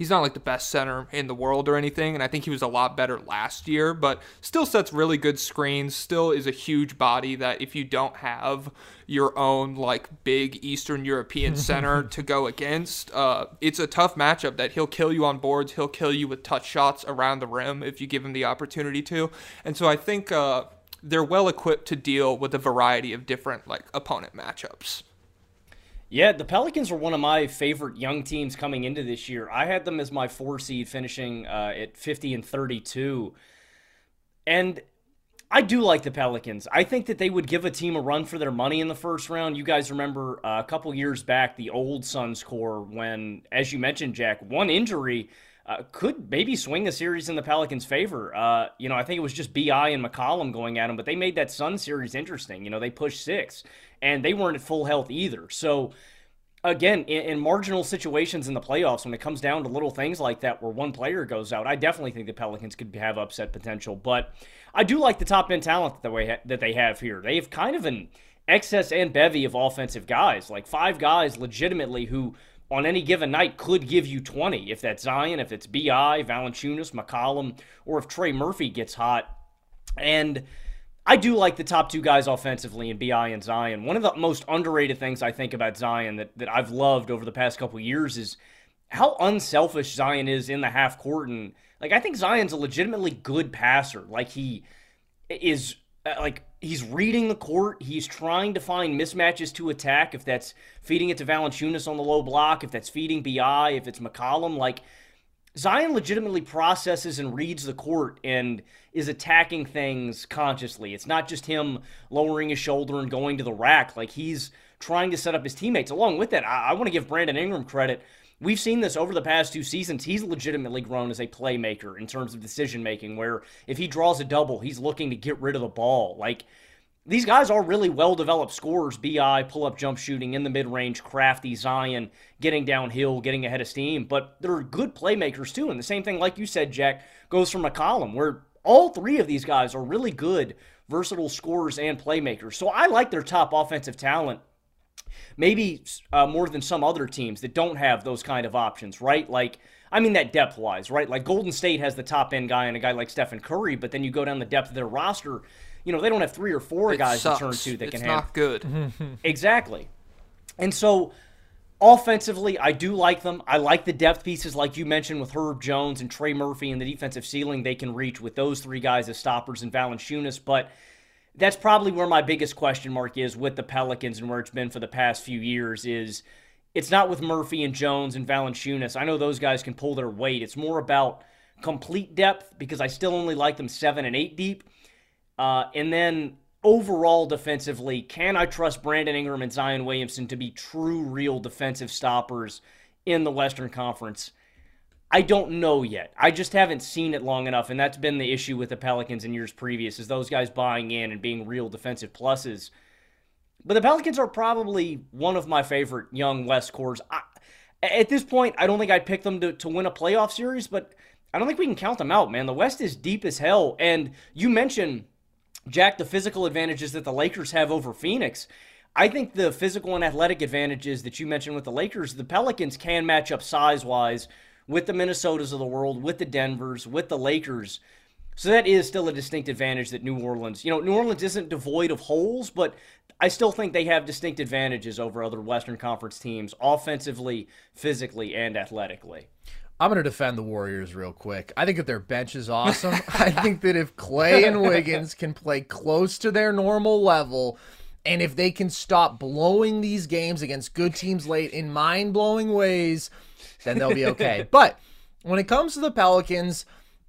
Speaker 8: he's not like the best center in the world or anything, and I think he was a lot better last year, but still sets really good screens, still is a huge body that if you don't have your own like big Eastern European center to go against, uh, it's a tough matchup that he'll kill you on boards, he'll kill you with touch shots around the rim if you give him the opportunity to. And so I think uh, they're well equipped to deal with a variety of different like opponent matchups.
Speaker 9: Yeah, the Pelicans were one of my favorite young teams coming into this year. I had them as my four seed, finishing uh, at 50 and 32. And I do like the Pelicans. I think that they would give a team a run for their money in the first round. You guys remember uh, a couple years back, the old Suns core, when, as you mentioned, Jack, one injury uh, could maybe swing a series in the Pelicans' favor. Uh, you know, I think it was just Bi and McCollum going at them, but they made that Sun series interesting. You know, they pushed six, and they weren't at full health either. So again, in, in, marginal situations in the playoffs, when it comes down to little things like that where one player goes out, I definitely think the Pelicans could have upset potential. But I do like the top end talent that, way, that they have here. They have kind of an excess and bevy of offensive guys, like five guys legitimately who on any given night could give you 20. If that's Zion, if it's B.I., Valanciunas, McCollum, or if Trey Murphy gets hot. And I do like the top two guys offensively in BI and Zion. One of the most underrated things I think about Zion that, that I've loved over the past couple years is how unselfish Zion is in the half court. And like, I think Zion's a legitimately good passer. Like, he is Uh, like he's reading the court. He's trying to find mismatches to attack. If that's feeding it to Valanciunas on the low block, if that's feeding Bi, if it's McCollum, like Zion legitimately processes and reads the court and is attacking things consciously. It's not just him lowering his shoulder and going to the rack. Like he's trying to set up his teammates. Along with that, I, I want to give Brandon Ingram credit. We've seen this over the past two seasons. He's legitimately grown as a playmaker in terms of decision making, where if he draws a double, he's looking to get rid of the ball. Like, these guys are really well developed scorers. Bi, pull up jump shooting in the mid range, crafty, Zion, getting downhill, getting ahead of steam. But they're good playmakers too. And the same thing, like you said, Jack, goes from McCollum where all three of these guys are really good, versatile scorers and playmakers. So I like their top offensive talent maybe uh, more than some other teams that don't have those kind of options, right? Like, I mean that depth wise, right? Like Golden State has the top end guy and a guy like Stephen Curry, but then you go down the depth of their roster, you know, they don't have three or four
Speaker 8: It
Speaker 9: guys
Speaker 8: sucks.
Speaker 9: to turn to that
Speaker 8: it's
Speaker 9: can
Speaker 8: not
Speaker 9: have
Speaker 8: good.
Speaker 9: Exactly. And so offensively, I do like them. I like the depth pieces like you mentioned with Herb Jones and Trey Murphy and the defensive ceiling they can reach with those three guys as stoppers and Valanciunas, but that's probably where my biggest question mark is with the Pelicans and where it's been for the past few years is it's not with Murphy and Jones and Valanciunas. I know those guys can pull their weight. It's more about complete depth because I still only like them 7 and 8 deep. Uh, and then overall defensively, can I trust Brandon Ingram and Zion Williamson to be true, real defensive stoppers in the Western Conference? I don't know yet. I just haven't seen it long enough, and that's been the issue with the Pelicans in years previous, is those guys buying in and being real defensive pluses. But the Pelicans are probably one of my favorite young West cores. I, at this point, I don't think I'd pick them to, to win a playoff series, but I don't think we can count them out, man. The West is deep as hell, and you mentioned Jack, the physical advantages that the Lakers have over Phoenix. I think the physical and athletic advantages that you mentioned with the Lakers, the Pelicans can match up size wise with the Minnesotas of the world, with the Denvers, with the Lakers. So that is still a distinct advantage that New Orleans, you know, New Orleans isn't devoid of holes, but I still think they have distinct advantages over other Western Conference teams offensively, physically, and athletically.
Speaker 7: I'm going to defend the Warriors real quick. I think that their bench is awesome. I think that if Clay and Wiggins can play close to their normal level, and if they can stop blowing these games against good teams late in mind blowing ways, then they'll be okay. but when it comes to the Pelicans,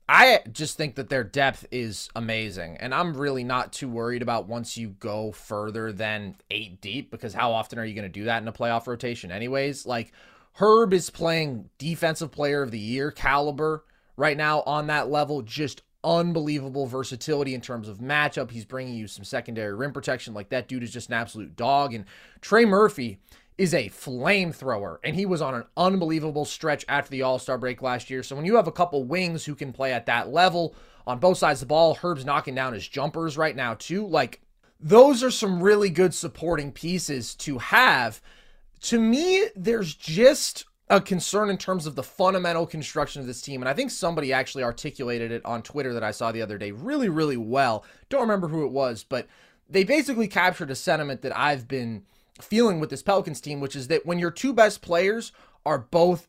Speaker 7: I just think that their depth is amazing. And I'm really not too worried about once you go further than eight deep, because how often are you going to do that in a playoff rotation, anyways? Like, Herb is playing defensive player of the year caliber right now on that level. Just unbelievable versatility in terms of matchup. He's bringing you some secondary rim protection. Like that dude is just an absolute dog. And Trey Murphy is a flamethrower, and he was on an unbelievable stretch after the All Star break last year. So when you have a couple wings who can play at that level on both sides of the ball, Herb's knocking down his jumpers right now too. Like those are some really good supporting pieces to have to me, there's just a concern in terms of the fundamental construction of this team. And I think somebody actually articulated it on Twitter that I saw the other day really, really well. Don't remember who it was, but they basically captured a sentiment that I've been feeling with this Pelicans team, which is that when your two best players are both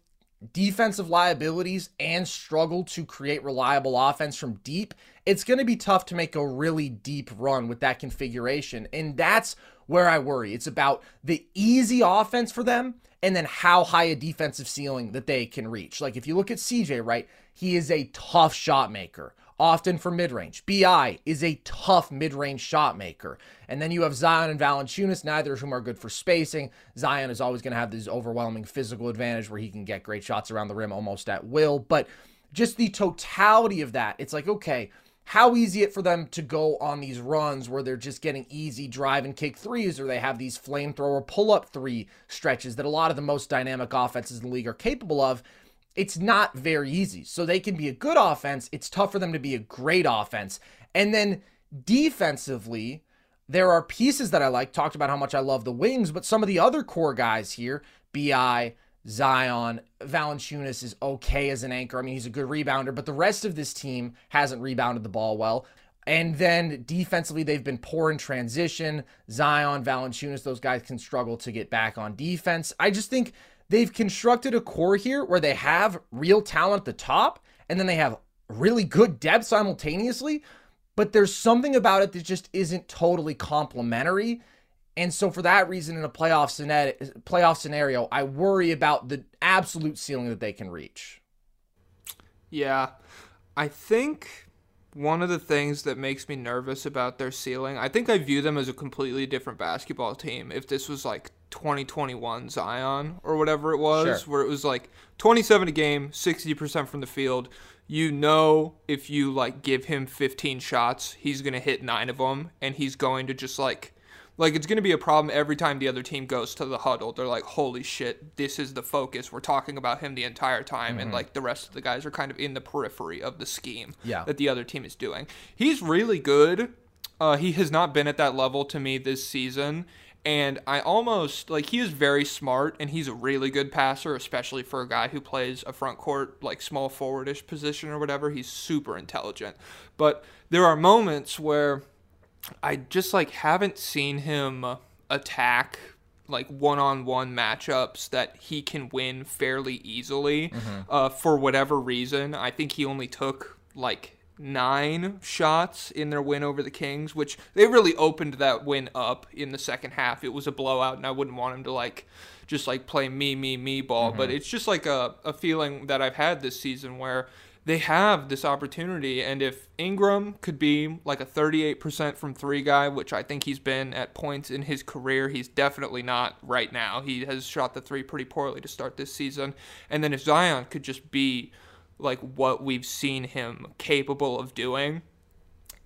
Speaker 7: defensive liabilities and struggle to create reliable offense from deep, it's going to be tough to make a really deep run with that configuration. And that's where I worry. It's about the easy offense for them and then how high a defensive ceiling that they can reach. Like if you look at CJ, right, he is a tough shot maker, often for mid range. BI is a tough mid range shot maker. And then you have Zion and Valanciunas, neither of whom are good for spacing. Zion is always going to have this overwhelming physical advantage where he can get great shots around the rim almost at will. But just the totality of that, it's like, okay, how easy it for them to go on these runs where they're just getting easy drive and kick threes, or they have these flamethrower pull up three stretches that a lot of the most dynamic offenses in the league are capable of. It's not very easy. So they can be a good offense. It's tough for them to be a great offense. And then defensively, there are pieces that I like. Talked about how much I love the wings, but some of the other core guys here, BI, Zion, Valanciunas is okay as an anchor. I mean, he's a good rebounder, but the rest of this team hasn't rebounded the ball well. And then defensively, they've been poor in transition. Zion, Valanciunas, those guys can struggle to get back on defense. I just think they've constructed a core here where they have real talent at the top, and then they have really good depth simultaneously. But there's something about it that just isn't totally complementary. And so for that reason, in a playoff scenario, playoff scenario, I worry about the absolute ceiling that they can reach.
Speaker 8: Yeah. I think one of the things that makes me nervous about their ceiling, I think I view them as a completely different basketball team if this was like 2021 Zion or whatever it was,
Speaker 7: Sure.
Speaker 8: where it was like 27 a game, 60% from the field. You know, if you like give him 15 shots, he's going to hit nine of them and he's going to just like Like it's going to be a problem every time the other team goes to the huddle. They're like, "Holy shit, this is the focus. We're talking about him the entire time." And like the rest of the guys are kind of in the periphery of the scheme
Speaker 7: Yeah.
Speaker 8: that the other team is doing. He's really good. Uh, he has not been at that level to me this season. And I almost like he is very smart and he's a really good passer, especially for a guy who plays a front court like small forwardish position or whatever. He's super intelligent. But there are moments where I just like haven't seen him attack like one-on-one matchups that he can win fairly easily uh, for whatever reason. I think he only took like nine shots in their win over the Kings, which they really opened that win up in the second half. It was a blowout, and I wouldn't want him to like just like play me, me, me ball. But it's just like a, a feeling that I've had this season where they have this opportunity, and if Ingram could be like a 38% from three guy, which I think he's been at points in his career, he's definitely not right now. He has shot the three pretty poorly to start this season. And then if Zion could just be like what we've seen him capable of doing,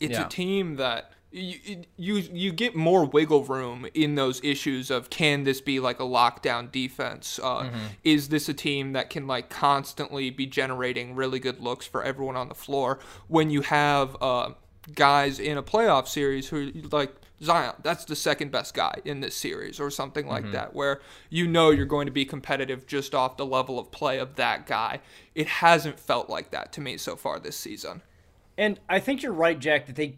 Speaker 8: it's
Speaker 7: Yeah.
Speaker 8: a team that you, you you get more wiggle room in those issues of can this be like a lockdown defense? Uh, Is this a team that can like constantly be generating really good looks for everyone on the floor when you have uh, guys in a playoff series who like Zion, that's the second best guy in this series or something like that, where you know you're going to be competitive just off the level of play of that guy. It hasn't felt like that to me so far this season.
Speaker 9: And I think you're right, Jack, that they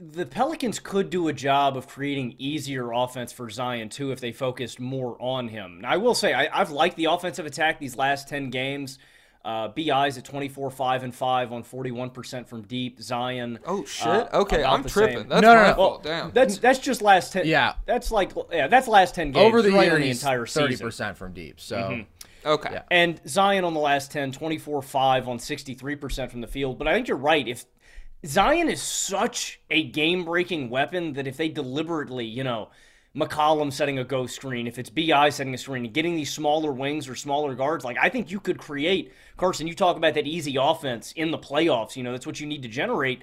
Speaker 9: the Pelicans could do a job of creating easier offense for Zion too if they focused more on him. Now, I will say I, I've liked the offensive attack these last ten games. Uh, Bi's at 24, 5 and 5 on 41% from deep. Zion.
Speaker 8: Oh shit!
Speaker 9: uh,
Speaker 8: okay, I'm tripping.
Speaker 9: same.
Speaker 8: That's
Speaker 7: No, no, no.
Speaker 8: fault. Damn.
Speaker 9: That's that's just last 10.
Speaker 7: Yeah.
Speaker 9: That's like yeah, that's last 10 games.
Speaker 7: Over the
Speaker 9: right
Speaker 7: year,
Speaker 9: the
Speaker 7: he's
Speaker 9: entire
Speaker 7: thirty percent from deep. So
Speaker 8: okay.
Speaker 7: Yeah.
Speaker 9: And Zion on the last 10, 24 5 on 63% from the field. But I think you're right. If Zion is such a game breaking weapon that if they deliberately, you know, McCollum setting a ghost screen, if it's BI setting a screen, and getting these smaller wings or smaller guards, like I think you could create, Carson, you talk about that easy offense in the playoffs. You know, that's what you need to generate.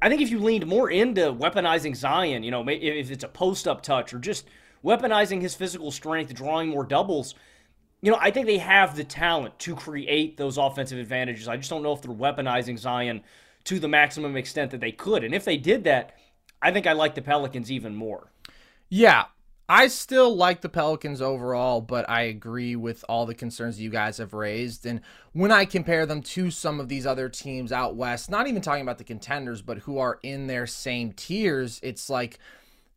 Speaker 9: I think if you leaned more into weaponizing Zion, you know, if it's a post up touch or just weaponizing his physical strength, drawing more doubles, you know, I think they have the talent to create those offensive advantages. I just don't know if they're weaponizing Zion to the maximum extent that they could. And if they did that, I think I like the Pelicans even more.
Speaker 7: Yeah, I still like the Pelicans overall, but I agree with all the concerns you guys have raised. And when I compare them to some of these other teams out west, not even talking about the contenders, but who are in their same tiers, it's like,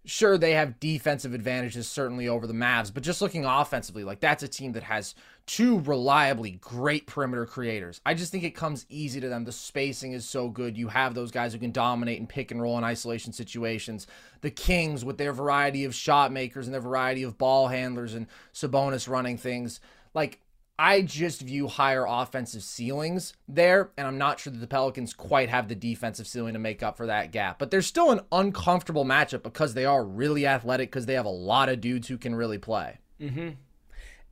Speaker 7: sure, they have defensive advantages certainly over the Mavs, but just looking offensively, like that's a team that has two reliably great perimeter creators. I just think it comes easy to them. The spacing is so good. You have those guys who can dominate and pick and roll in isolation situations. The Kings with their variety of shot makers and their variety of ball handlers and Sabonis running things. Like I just view higher offensive ceilings there, and I'm not sure that the Pelicans quite have the defensive ceiling to make up for that gap. But there's still an uncomfortable matchup because they are really athletic, because they have a lot of dudes who can really play. Mm-hmm.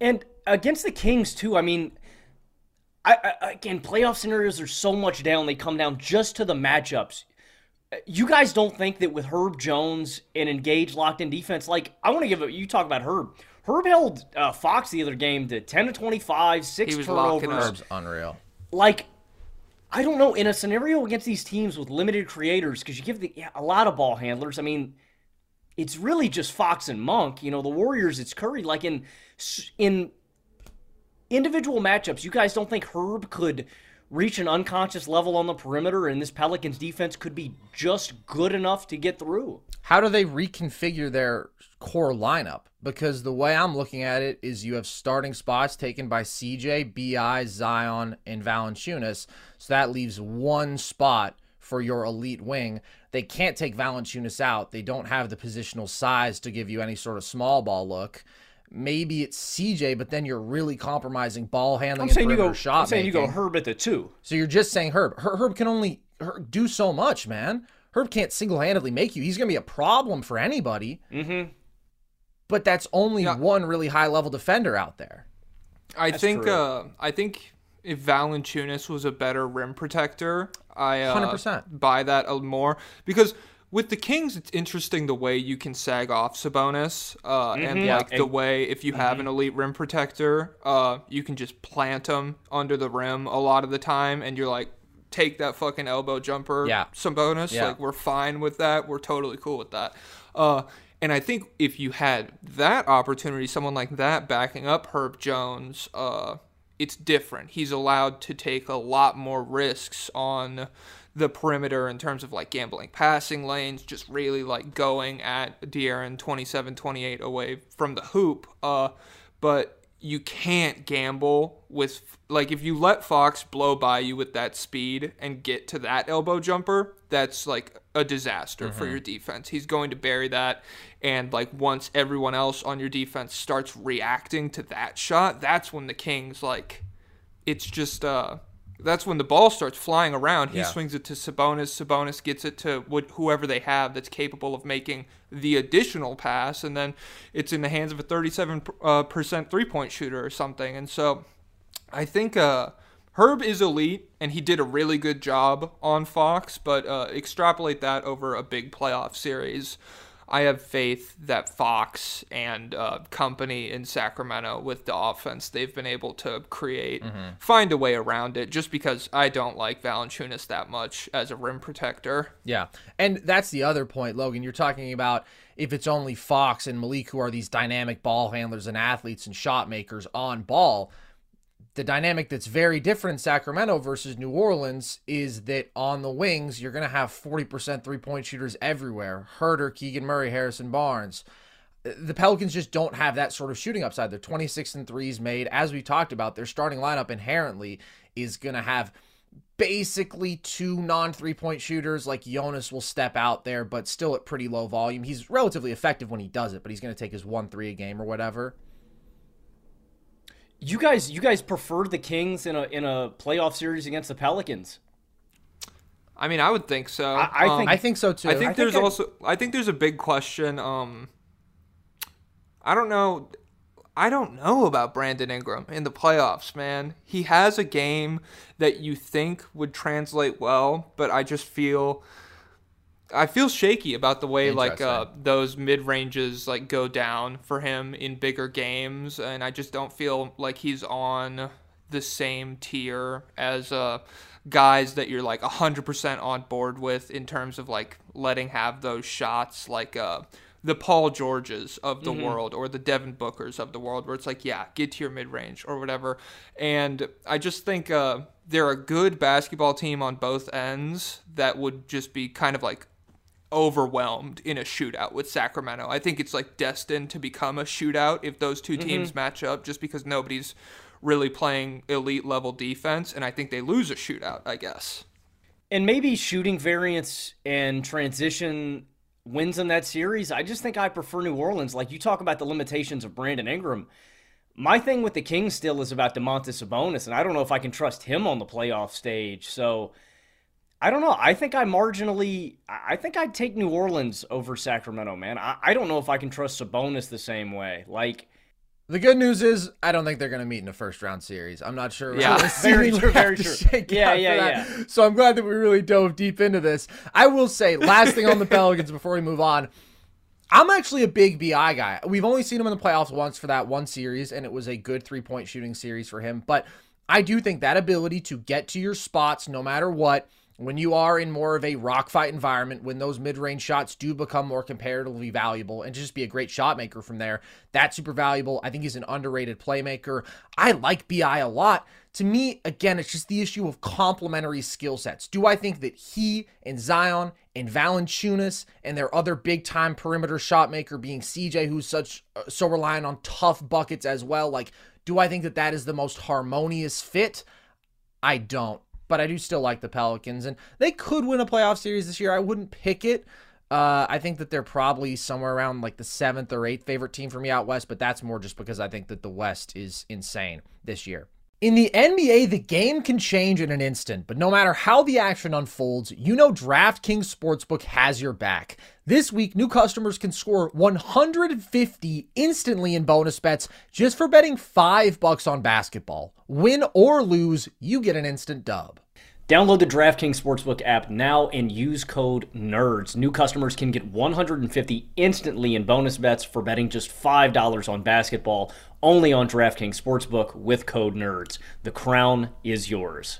Speaker 9: And against the Kings too, I mean, I, I again playoff scenarios are so much down. They come down just to the matchups. You guys don't think that with Herb Jones and engaged locked in defense, like I want to give it. You talk about Herb. Herb held uh, Fox the other game to ten to twenty five, six
Speaker 8: He was locking
Speaker 9: turnovers.
Speaker 8: up.
Speaker 7: Herb's unreal.
Speaker 9: like I don't know in a scenario against these teams with limited creators because you give the yeah, a lot of ball handlers. I mean, it's really just Fox and Monk. You know, the Warriors. It's Curry. Like in in individual matchups, you guys don't think Herb could reach an unconscious level on the perimeter, and this Pelicans defense could be just good enough to get through.
Speaker 7: How do they reconfigure their core lineup? Because the way I'm looking at it is you have starting spots taken by CJ, BI, Zion, and Valanciunas. So that leaves one spot for your elite wing. They can't take Valanciunas out. They don't have the positional size to give you any sort of small ball look. Maybe it's CJ, but then you're really compromising ball handling
Speaker 9: I'm
Speaker 7: and
Speaker 9: saying you go.
Speaker 7: shot
Speaker 9: I'm saying you go. Herb at the two.
Speaker 7: So you're just saying Herb. Her- Herb can only Herb do so much, man. Herb can't single-handedly make you. He's going to be a problem for anybody. Mm-hmm. But that's only
Speaker 8: Yeah.
Speaker 7: one really high-level defender out there.
Speaker 8: I think
Speaker 9: true.
Speaker 8: uh, I think if Valanciunas was a better rim protector, I uh,
Speaker 7: 100%.
Speaker 8: buy that a more because with the Kings, it's interesting the way you can sag off Sabonis, uh,
Speaker 9: Mm-hmm.
Speaker 8: and like the way if you have an elite rim protector, uh, you can just plant him under the rim a lot of the time, and you're like, take that fucking elbow jumper,
Speaker 7: Yeah.
Speaker 8: Sabonis.
Speaker 7: Yeah.
Speaker 8: Like we're fine with that. We're totally cool with that. Uh, and I think if you had that opportunity, someone like that backing up Herb Jones, uh, it's different. He's allowed to take a lot more risks on the perimeter in terms of like gambling passing lanes, just really like going at De'Aaron 27 28 away from the hoop. Uh, but you can't gamble with like if you let Fox blow by you with that speed and get to that elbow jumper, that's like a disaster for your defense. He's going to bury that and like once everyone else on your defense starts reacting to that shot, that's when the Kings like it's just uh that's when the ball starts flying around. He
Speaker 7: Yeah.
Speaker 8: swings it to Sabonis. Sabonis gets it to wh- whoever they have that's capable of making the additional pass, and then it's in the hands of a 37 uh, percent three point shooter or something. And so, I think uh, Herb is elite, and he did a really good job on Fox. But uh, extrapolate that over a big playoff series. I have faith that Fox and uh, company in Sacramento with the offense they've been able to create find a way around it. Just because I don't like Valanciunas that much as a rim protector.
Speaker 7: Yeah. And that's the other point, Logan. You're talking about if it's only Fox and Malik who are these dynamic ball handlers and athletes and shot makers on ball. The dynamic that's very different in Sacramento versus New Orleans is that on the wings, you're going to have 40% three point shooters everywhere. Huerter, Keegan Murray, Harrison Barnes. The Pelicans just don't have that sort of shooting upside. They're 26 and threes made. As we talked about, their starting lineup inherently is going to have basically two non three point shooters. Like Jonas will step out there, but still at pretty low volume. He's relatively effective when he does it, but he's going to take his one three a game or whatever.
Speaker 9: You guys, you guys preferred the Kings in a in a playoff series against the Pelicans.
Speaker 8: I mean, I would think so.
Speaker 9: I- I
Speaker 8: Um,
Speaker 9: think-
Speaker 7: I think so too.
Speaker 8: I think
Speaker 9: I think
Speaker 8: there's
Speaker 9: I-
Speaker 8: also I think there's a big question. Um, I don't know. I don't know about Brandon Ingram in the playoffs, man. He has a game that you think would translate well, but I just feel I feel shaky about the way like uh, those mid ranges like go down for him in bigger games, and I just don't feel like he's on the same tier as uh, guys that you're like 100% on board with in terms of like letting have those shots like uh, the Paul Georges of the world or the Devin Bookers of the world where it's like yeah get to your mid range or whatever. And I just think uh, they're a good basketball team on both ends that would just be kind of like overwhelmed in a shootout with Sacramento. I think it's like destined to become a shootout if those 2 teams mm-hmm. match up just because nobody's really playing elite level defense and I think they lose a shootout, I guess.
Speaker 9: And maybe shooting variance and transition wins in that series. I just think I prefer New Orleans. Like you talk about the limitations of Brandon Ingram. My thing with the Kings still is about Domantas Sabonis, and I don't know if I can trust him on the playoff stage. So I don't know. I think I marginally. I think I'd take New Orleans over Sacramento, man. I, I don't know if I can trust Sabonis the same way. Like,
Speaker 7: The good news is I don't think they're going to meet in a first round series. I'm not sure.
Speaker 8: Yeah.
Speaker 7: how
Speaker 9: Very true, very true. Yeah, yeah, yeah.
Speaker 7: So I'm glad that we really dove deep into this. I will say, last thing on the Pelicans before we move on. I'm actually a big BI guy. We've only seen him in the playoffs once for that one series, and it was a good three point shooting series for him. But I do think that ability to get to your spots no matter what, when you are in more of a rock fight environment, when those mid range shots do become more comparatively valuable, and just be a great shot maker from there, that's super valuable. I think he's an underrated playmaker. I like BI a lot. To me, again, it's just the issue of complementary skill sets. Do I think that he and Zion and Valanciunas and their other big time perimeter shot maker being CJ, who's such uh, so reliant on tough buckets as well, like, do I think that that is the most harmonious fit? I don't, but I do still like the Pelicans, and they could win a playoff series this year. I wouldn't pick it. Uh, I think that they're probably somewhere around like the seventh or eighth favorite team for me out west, but that's more just because I think that the West is insane this year. In the NBA, the game can change in an instant, but no matter how the action unfolds, you know DraftKings Sportsbook has your back. This week, new customers can score 150 instantly in bonus bets just for betting 5 bucks on basketball. Win or lose, you get an instant dub.
Speaker 9: Download the DraftKings Sportsbook app now and use code NERDS. New customers can get 150 instantly in bonus bets for betting just $5 on basketball only on DraftKings Sportsbook with code NERDS. The crown is yours.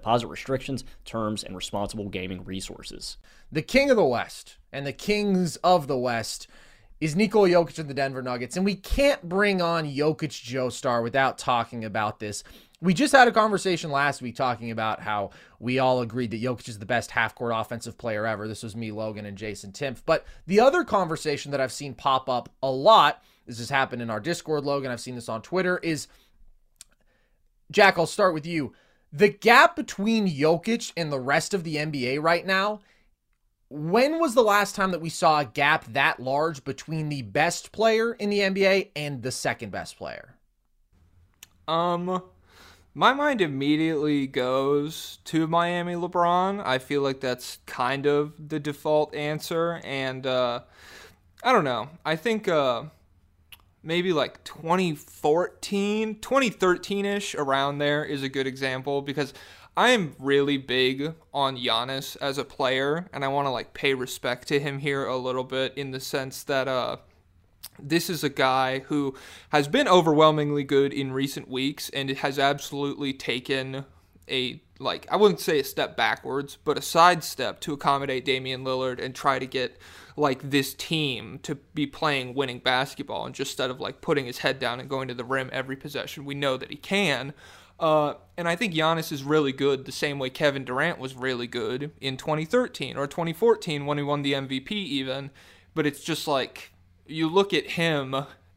Speaker 9: deposit restrictions, terms, and responsible gaming resources.
Speaker 7: The king of the West and the kings of the West is Nikola Jokic of the Denver Nuggets. And we can't bring on Jokic Joe Star without talking about this. We just had a conversation last week talking about how we all agreed that Jokic is the best half court offensive player ever. This was me, Logan, and Jason Timpf. But the other conversation that I've seen pop up a lot, this has happened in our Discord, Logan, I've seen this on Twitter, is Jack, I'll start with you. The gap between Jokic and the rest of the NBA right now, when was the last time that we saw a gap that large between the best player in the NBA and the second best player?
Speaker 8: Um, my mind immediately goes to Miami LeBron. I feel like that's kind of the default answer. And uh, I don't know. I think uh, maybe like 2014, 2013 ish, around there is a good example because I am really big on Giannis as a player and I want to like pay respect to him here a little bit in the sense that, uh, this is a guy who has been overwhelmingly good in recent weeks and it has absolutely taken a like I wouldn't say a step backwards, but a sidestep to accommodate Damian Lillard and try to get like this team to be playing winning basketball and just instead of like putting his head down and going to the rim every possession. We know that he can. Uh, and I think Giannis is really good the same way Kevin Durant was really good in 2013 or 2014 when he won the MVP even. But it's just like you look at him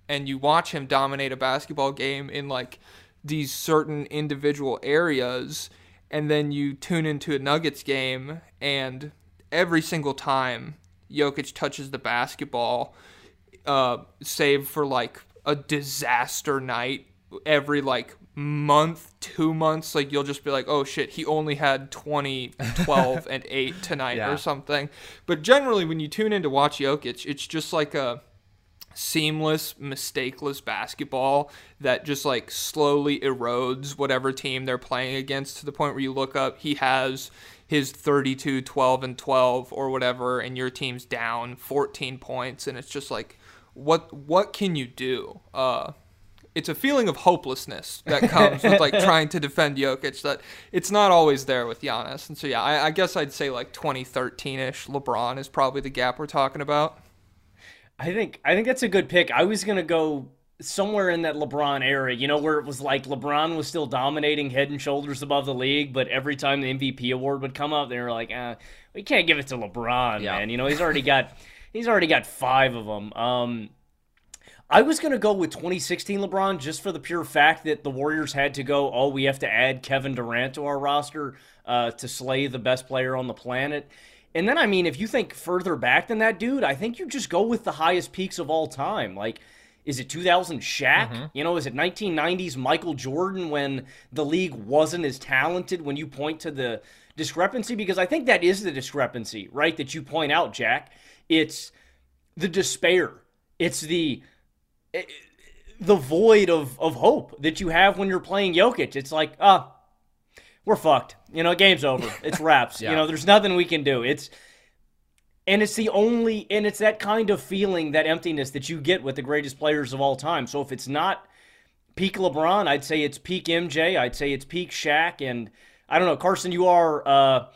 Speaker 8: and you watch him dominate a basketball game in like these certain individual areas and then you tune into a Nuggets game and every single time Jokic touches the basketball, uh, save for like a disaster night every like month, two months, like you'll just be like, oh shit, he only had 20, 12, and 8 tonight
Speaker 7: Yeah.
Speaker 8: or something. But generally, when you tune in to watch Jokic, it's just like a seamless, mistakeless basketball that just like slowly erodes whatever team they're playing against to the point where you look up, he has his 32, 12, and 12 or whatever, and your team's down 14 points, and it's just like, what what can you do? Uh, it's a feeling of hopelessness that comes with like trying to defend Jokic that it's not always there with Giannis. And so yeah, I, I guess I'd say like 2013ish LeBron is probably the gap we're talking about.
Speaker 9: I think I think that's a good pick. I was gonna go somewhere in that LeBron era, you know, where it was like LeBron was still dominating head and shoulders above the league, but every time the MVP award would come up, they were like, uh, we can't give it to LeBron,
Speaker 7: Yeah.
Speaker 9: man. You know, he's already got he's already got five of them. Um, I was gonna go with 2016 LeBron just for the pure fact that the Warriors had to go. Oh, we have to add Kevin Durant to our roster uh, to slay the best player on the planet. And then, I mean, if you think further back than that, dude, I think you just go with the highest peaks of all time. Like, is it 2000 Shaq? You know, is it 1990s Michael Jordan when the league wasn't as talented when you point to the discrepancy? Because I think that is the discrepancy, right? That you point out, Jack. It's the despair. It's the the void of, of hope that you have when you're playing Jokic. It's like, ah, we're fucked. You know, game's over. It's wraps.
Speaker 7: Yeah.
Speaker 9: You know, there's nothing we can do. It's and it's the only and it's that kind of feeling, that emptiness that you get with the greatest players of all time. So if it's not peak LeBron, I'd say it's peak MJ. I'd say it's peak Shaq. And I don't know, Carson, you are uh,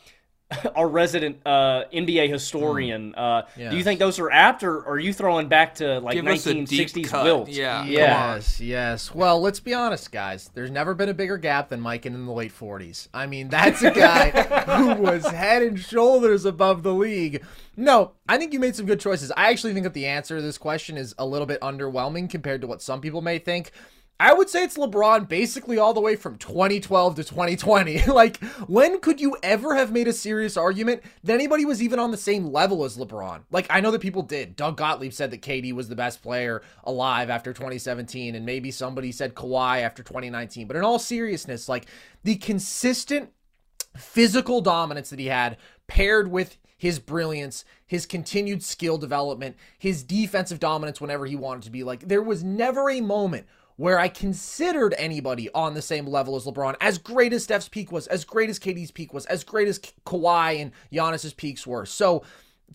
Speaker 9: our resident uh, NBA historian. Uh, Do you think those are apt, or, or are you throwing back to like
Speaker 8: Give us a deep
Speaker 9: 1960s
Speaker 8: cut.
Speaker 9: Wilt?
Speaker 8: Yeah, come
Speaker 9: yeah.
Speaker 7: Yes, yes. Well, let's be honest, guys. There's never been a bigger gap than Mike in the late 40s. I mean, that's a guy who was head and shoulders above the league. No, I think you made some good choices. I actually think that the answer to this question is a little bit underwhelming compared to what some people may think. I would say it's LeBron basically all the way from 2012 to 2020. like, when could you ever have made a serious argument that anybody was even on the same level as LeBron? Like, I know that people did. Doug Gottlieb said that KD was the best player alive after 2017, and maybe somebody said Kawhi after 2019. But in all seriousness, like, the consistent physical dominance that he had paired with his brilliance, his continued skill development, his defensive dominance whenever he wanted to be. Like, there was never a moment where I considered anybody on the same level as LeBron, as great as Steph's peak was, as great as KD's peak was, as great as Kawhi and Giannis's peaks were. So,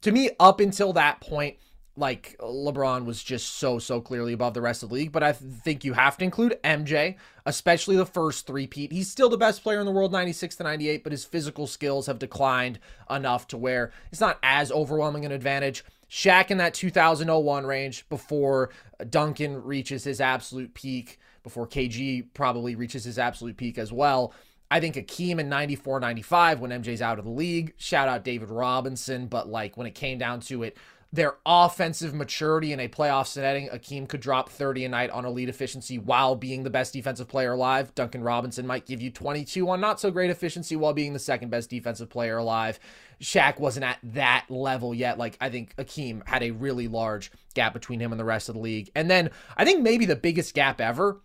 Speaker 7: to me, up until that point, like LeBron was just so so clearly above the rest of the league. But I think you have to include MJ, especially the first three. Pete, he's still the best player in the world, 96 to 98, but his physical skills have declined enough to where it's not as overwhelming an advantage. Shaq in that 2001 range before Duncan reaches his absolute peak, before KG probably reaches his absolute peak as well. I think Hakeem in 94 95 when MJ's out of the league. Shout out David Robinson. But like when it came down to it, their offensive maturity in a playoff setting. Hakeem could drop 30 a night on elite efficiency while being the best defensive player alive. Duncan Robinson might give you 22 on not so great efficiency while being the second best defensive player alive. Shaq wasn't at that level yet. Like, I think Hakeem had a really large gap between him and the rest of the league. And then I think maybe the biggest gap ever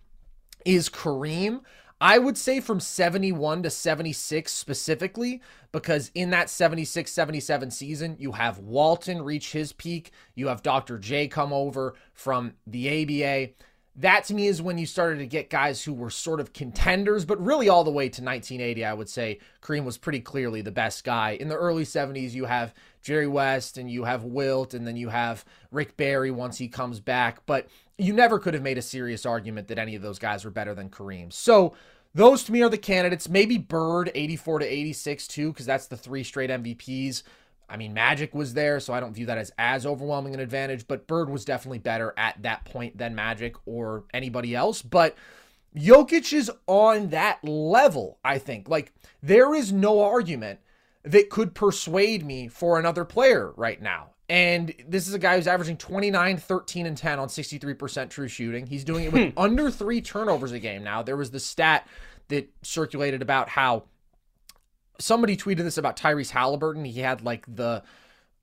Speaker 7: is Kareem. I would say from 71 to 76 specifically, because in that 76 77 season, you have Walton reach his peak, you have Dr. J come over from the ABA. That to me is when you started to get guys who were sort of contenders, but really all the way to 1980, I would say Kareem was pretty clearly the best guy. In the early 70s, you have Jerry West and you have Wilt, and then you have Rick Barry once he comes back. But you never could have made a serious argument that any of those guys were better than Kareem. So those to me are the candidates. Maybe Bird 84 to 86 too, because that's the three straight MVPs. I mean, Magic was there, so I don't view that as as overwhelming an advantage, but Bird was definitely better at that point than Magic or anybody else. But Jokic is on that level, I think. Like, there is no argument that could persuade me for another player right now. And this is a guy who's averaging 29, 13, and 10 on 63% true shooting. He's doing it with under three turnovers a game now. There was the stat that circulated about how somebody tweeted this about Tyrese Halliburton. He had like the,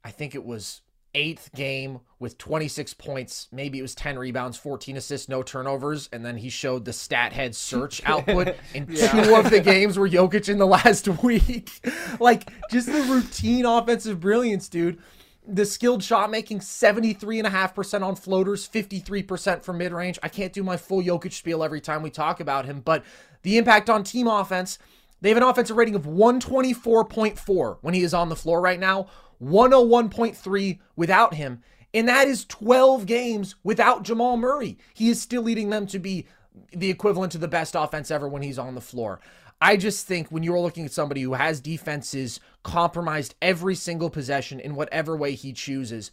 Speaker 7: I think it was eighth game with 26 points. Maybe it was 10 rebounds, 14 assists, no turnovers. And then he showed the Stathead search output in yeah. two of the games were Jokic in the last week. like just the routine offensive brilliance, dude the skilled shot making 73.5% on floaters, 53% from mid range. I can't do my full Jokic spiel every time we talk about him, but the impact on team offense, they have an offensive rating of 124.4 when he is on the floor right now, 101.3 without him. And that is 12 games without Jamal Murray. He is still leading them to be the equivalent to the best offense ever when he's on the floor. I just think when you're looking at somebody who has defenses compromised every single possession in whatever way he chooses,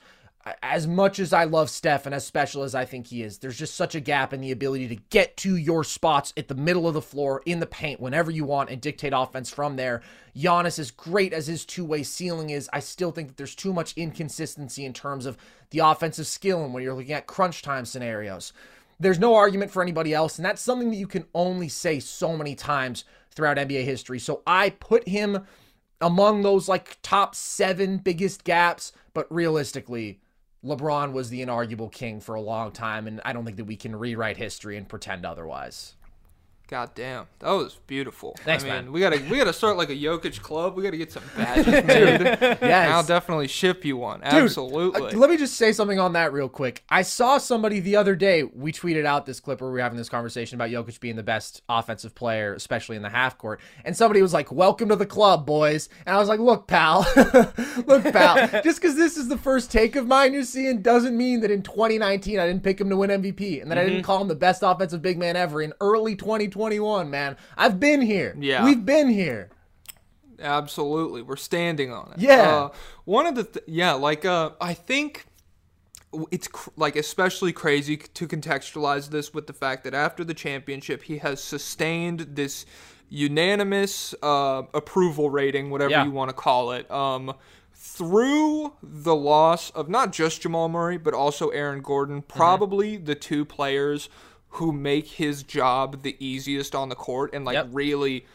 Speaker 7: as much as I love Steph and as special as I think he is, there's just such a gap in the ability to get to your spots at the middle of the floor in the paint whenever you want and dictate offense from there. Giannis, as great as his two way ceiling is, I still think that there's too much inconsistency in terms of the offensive skill and when you're looking at crunch time scenarios. There's no argument for anybody else, and that's something that you can only say so many times throughout NBA history. So I put him among those like top seven biggest gaps, but realistically, LeBron was the inarguable king for a long time, and I don't think that we can rewrite history and pretend otherwise.
Speaker 8: God damn, that was beautiful.
Speaker 7: Thanks,
Speaker 8: I mean,
Speaker 7: man.
Speaker 8: We gotta we gotta start like a Jokic club. We gotta get some badges dude.
Speaker 7: Yes.
Speaker 8: I'll definitely ship you one.
Speaker 7: Dude,
Speaker 8: Absolutely.
Speaker 7: uh, let me just say something on that real quick. I saw somebody the other day. We tweeted out this clip where we were having this conversation about Jokic being the best offensive player, especially in the half court. And somebody was like, "Welcome to the club, boys." And I was like, "Look, pal, look, pal. just because this is the first take of mine you're seeing doesn't mean that in 2019 I didn't pick him to win MVP and that I didn't call him the best offensive big man ever in early 2021. Man, I've been here.
Speaker 8: Yeah.
Speaker 7: we've been here.
Speaker 8: Absolutely, we're standing on it.
Speaker 7: Yeah.
Speaker 8: Uh, one of the th- yeah, like uh, I think it's cr- like especially crazy to contextualize this with the fact that after the championship, he has sustained this unanimous uh, approval rating, whatever
Speaker 7: Yeah.
Speaker 8: you want to call it. Um, through the loss of not just Jamal Murray, but also Aaron Gordon, probably the two players who make his job the easiest on the court and like
Speaker 7: Yep.
Speaker 8: really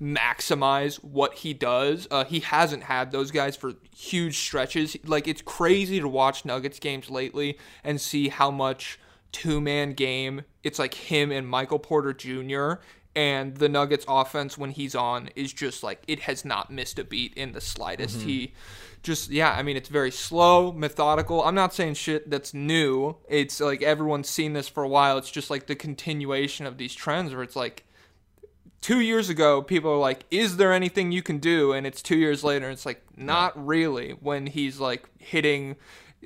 Speaker 8: maximize what he does. Uh, he hasn't had those guys for huge stretches. Like it's crazy to watch Nuggets games lately and see how much two man game it's like him and Michael Porter Jr. And the Nuggets offense when he's on is just like it has not missed a beat in the slightest. He just yeah, I mean it's very slow, methodical. I'm not saying shit that's new. It's like everyone's seen this for a while. It's just like the continuation of these trends where it's like two years ago, people are like, "Is there anything you can do?" And it's two years later, and it's like, not really. When he's like hitting,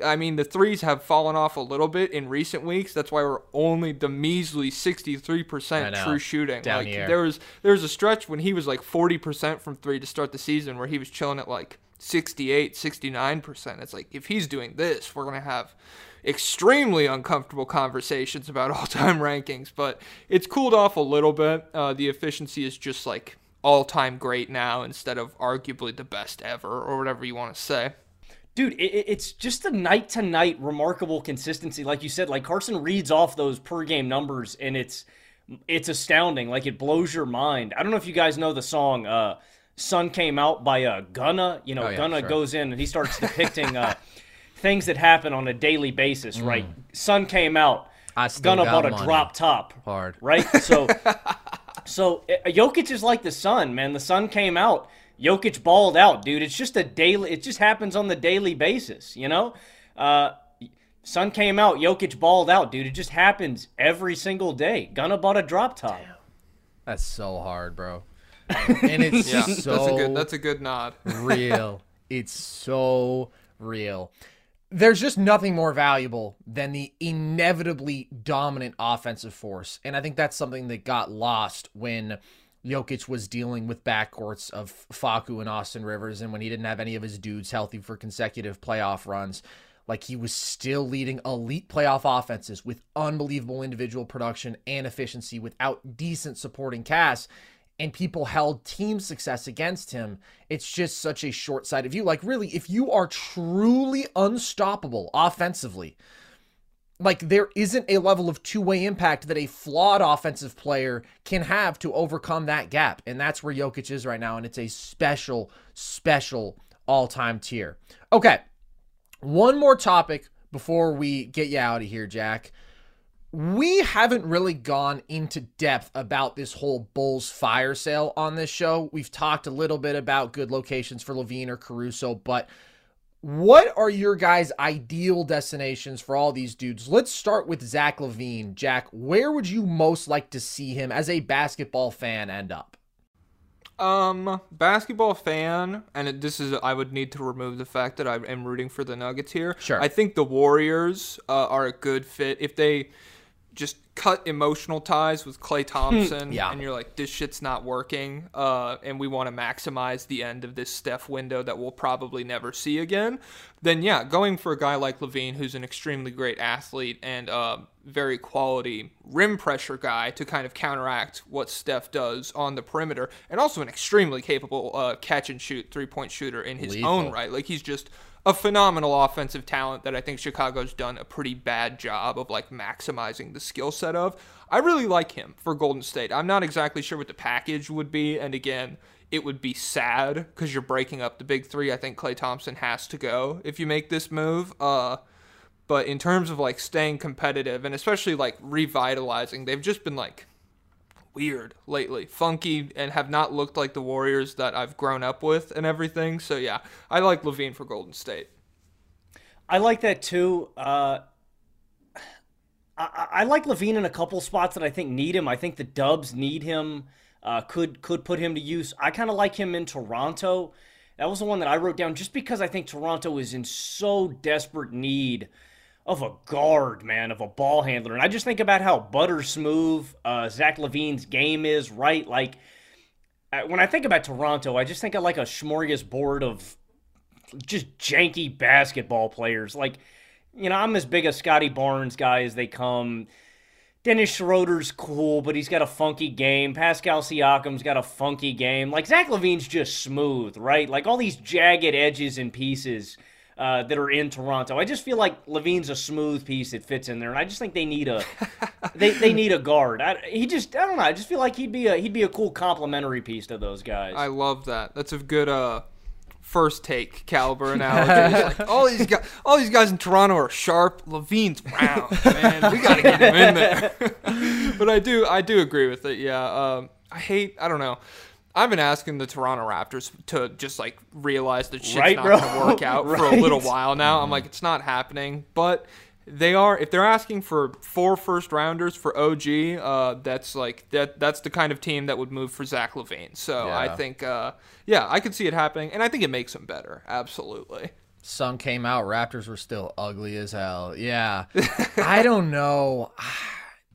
Speaker 8: I mean, the threes have fallen off a little bit in recent weeks. That's why we're only the measly
Speaker 7: 63%
Speaker 8: true shooting.
Speaker 7: Down
Speaker 8: like
Speaker 7: here.
Speaker 8: there was there was a stretch when he was like forty percent from three to start the season, where he was chilling at like 68, 69 percent. It's like if he's doing this, we're gonna have extremely uncomfortable conversations about all-time rankings, but it's cooled off a little bit. Uh, the efficiency is just like all-time great now instead of arguably the best ever or whatever you want to say.
Speaker 9: Dude, it, it- it's just a night to night remarkable consistency. Like you said, like Carson reads off those per game numbers, and it's it's astounding. Like it blows your mind. I don't know if you guys know the song uh, "Sun Came Out" by uh, Gunna. You know,
Speaker 7: Oh, yeah,
Speaker 9: Gunna
Speaker 7: sure.
Speaker 9: goes in and he starts depicting uh, things that happen on a daily basis. Right? Sun came out.
Speaker 7: Mm. I still
Speaker 9: Gunna bought a
Speaker 7: money.
Speaker 9: drop top.
Speaker 7: Hard.
Speaker 9: Right? So. So uh, Jokic is like the sun, man. The sun came out. Jokic balled out, dude. It's just a daily. It just happens on the daily basis, you know. Uh, sun came out. Jokic balled out, dude. It just happens every single day. Gunna bought a drop top.
Speaker 7: That's so hard, bro. And it's
Speaker 8: Yeah,
Speaker 7: so
Speaker 8: that's a good that's a good nod.
Speaker 7: real. It's so real. There's just nothing more valuable than the inevitably dominant offensive force. And I think that's something that got lost when Jokic was dealing with backcourts of Facu and Austin Rivers and when he didn't have any of his dudes healthy for consecutive playoff runs. Like he was still leading elite playoff offenses with unbelievable individual production and efficiency without decent supporting casts and people held team success against him. It's just such a short sighted view. Like, really, if you are truly unstoppable offensively, like there isn't a level of two-way impact that a flawed offensive player can have to overcome that gap and that's where Jokic is right now and it's a special special all-time tier. Okay. One more topic before we get you out of here, Jack. We haven't really gone into depth about this whole Bulls fire sale on this show. We've talked a little bit about good locations for LaVine or Caruso, but what are your guys' ideal destinations for all these dudes? Let's start with Zach LaVine. Jack, where would you most like to see him as a basketball fan end up?
Speaker 8: Um, basketball fan, and it, this is I would need to remove the fact that I am rooting for the Nuggets here.
Speaker 7: Sure.
Speaker 8: I think the Warriors uh, are a good fit if they just cut emotional ties with Klay Thompson.
Speaker 7: Yeah.
Speaker 8: And you're like, this shit's not working. Uh, and we want to maximize the end of this Steph window that we'll probably never see again. Then yeah, going for a guy like LaVine, who's an extremely great athlete and uh, very quality rim pressure guy to kind of counteract what Steph does on the perimeter, and also an extremely capable uh, catch and shoot three point shooter in his
Speaker 7: Lethal.
Speaker 8: own right. Like he's just a phenomenal offensive talent that I think Chicago's done a pretty bad job of like maximizing the skill set of. I really like him for Golden State. I'm not exactly sure what the package would be, and again, it would be sad because you're breaking up the big three. I think Klay Thompson has to go if you make this move. Uh, but in terms of like staying competitive and especially like revitalizing, they've just been like weird lately, funky, and have not looked like the Warriors that I've grown up with and everything. So yeah, I like LaVine for Golden State.
Speaker 9: I like that too. Uh, I, I like LaVine in a couple spots that I think need him. I think the Dubs need him. Uh, could could put him to use. I kind of like him in Toronto. That was the one that I wrote down just because I think Toronto is in so desperate need of a guard, man, of a ball handler. And I just think about how butter smooth uh, Zach LaVine's game is, right? Like uh, when I think about Toronto, I just think of like a smorgasbord of just janky basketball players. Like, you know, I'm as big a Scottie Barnes guy as they come. Dennis Schroeder's cool, but he's got a funky game. Pascal Siakam's got a funky game. Like Zach LaVine's just smooth, right? Like all these jagged edges and pieces uh, that are in Toronto. I just feel like LaVine's a smooth piece that fits in there, and I just think they need a they, they need a guard. I, he just I don't know. I just feel like he'd be a he'd be a cool complementary piece to those guys.
Speaker 8: I love that. That's a good uh first take caliber analogy. It's like all these guys, all these guys in Toronto are sharp. LaVine's wow, man. We gotta get him in there. but I do, I do agree with it. Yeah, um, I hate. I don't know. I've been asking the Toronto Raptors to just like realize that shit's
Speaker 9: Right,
Speaker 8: not
Speaker 9: bro?
Speaker 8: gonna work out for a little while now. I'm like, it's not happening, but. They are if they're asking for four first rounders for OG, uh, that's like that that's the kind of team that would move for Zach LaVine. So I think uh, yeah, I could see it happening, and I think it makes them better. Absolutely.
Speaker 7: Sun came out. Raptors were still ugly as hell. Yeah. I don't know.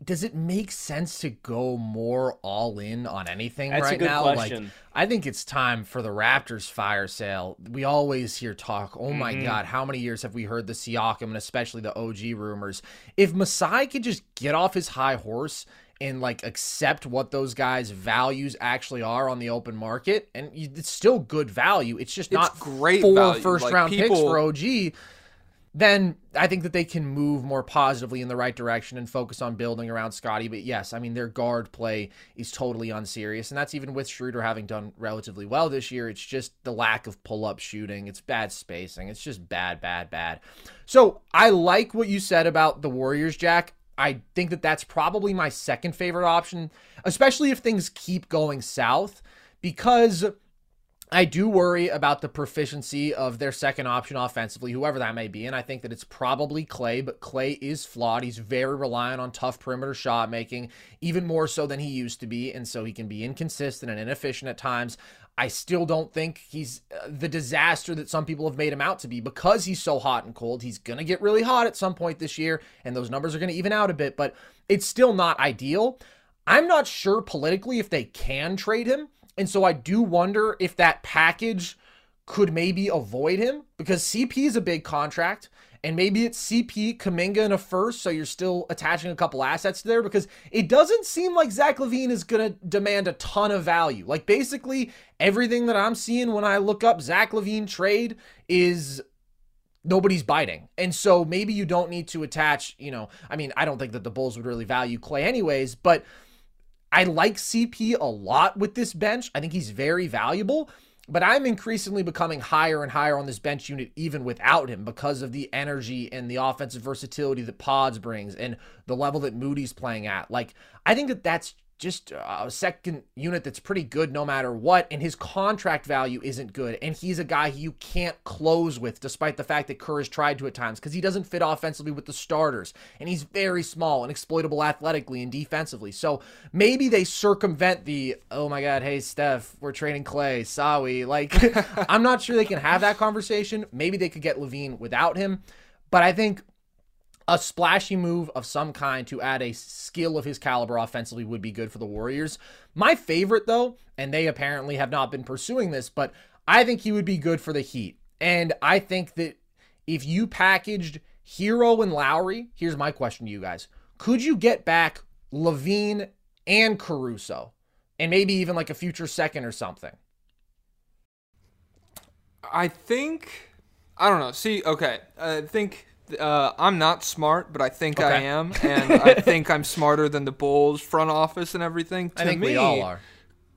Speaker 7: Does it make sense to go more all in on anything
Speaker 9: That's a
Speaker 7: right
Speaker 9: good
Speaker 7: now?
Speaker 9: question.
Speaker 7: Like, I think it's time for the Raptors fire sale. We always hear talk. Oh my
Speaker 9: Mm-hmm.
Speaker 7: God, how many years have we heard the Siakam and especially the OG rumors? If Masai could just get off his high horse and like accept what those guys' values actually are on the open market, and it's still good value. It's just not
Speaker 8: great
Speaker 7: four
Speaker 8: value.
Speaker 7: first
Speaker 8: Like,
Speaker 7: round picks for OG then I think that they can move more positively in the right direction and focus on building around Scottie. But yes, I mean their guard play is totally unserious, and that's even with Schroeder having done relatively well this year. It's just the lack of pull-up shooting. It's bad spacing. It's just bad, bad, bad. So I like what you said about the Warriors, Jack. I think that that's probably my second favorite option, especially if things keep going south, because I do worry about the proficiency of their second option offensively, whoever that may be. And I think that it's probably Klay, but Klay is flawed. He's very reliant on tough perimeter shot making, even more so than he used to be. And so he can be inconsistent and inefficient at times. I still don't think he's uh, the disaster that some people have made him out to be because he's so hot and cold. He's going to get really hot at some point this year, and those numbers are going to even out a bit, but it's still not ideal. I'm not sure politically if they can trade him. And so I do wonder if that package could maybe avoid him because CP is a big contract. And maybe it's CP, Kuminga in a first, so you're still attaching a couple assets there because it doesn't seem like Zach LaVine is going to demand a ton of value. Like basically everything that I'm seeing when I look up Zach LaVine trade is nobody's biting. And so maybe you don't need to attach, you know, I mean, I don't think that the Bulls would really value Clay anyways, but I like CP a lot with this bench. I think he's very valuable, but I'm increasingly becoming higher and higher on this bench unit even without him because of the energy and the offensive versatility that Podz brings and the level that Moody's playing at. Like, I think that that's just a second unit that's pretty good no matter what. And his contract value isn't good. And he's a guy you can't close with, despite the fact that Kerr has tried to at times, because he doesn't fit offensively with the starters. And he's very small and exploitable athletically and defensively. So maybe they circumvent the, oh my God, hey, Steph, we're trading Klay, Sawi. Like, I'm not sure they can have that conversation. Maybe they could get LaVine without him. But I think a splashy move of some kind to add a skill of his caliber offensively would be good for the Warriors. My favorite, though, and they apparently have not been pursuing this, but I think he would be good for the Heat. And I think that if you packaged Herro and Lowry, here's my question to you guys could you get back LaVine and Caruso? And maybe even like a future second or something.
Speaker 8: I think I don't know. See, okay, I think uh, I'm not smart, but I think I am, and I think I'm smarter than the Bulls front office and everything. To
Speaker 7: I think
Speaker 8: me,
Speaker 7: we all are.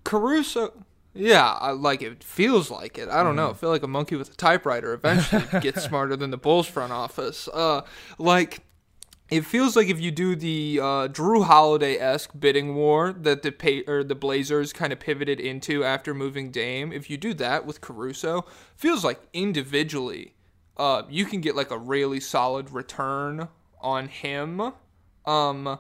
Speaker 8: Caruso. Yeah, I like it. Feels like it. I don't know. I feel like a monkey with a typewriter eventually gets smarter than the Bulls front office. Uh, like it feels like if you do the uh, Jrue Holiday esque bidding war that the pay- or the Blazers kind of pivoted into after moving Dame, if you do that with Caruso, feels like individually, uh, you can get like a really solid return on him. Um,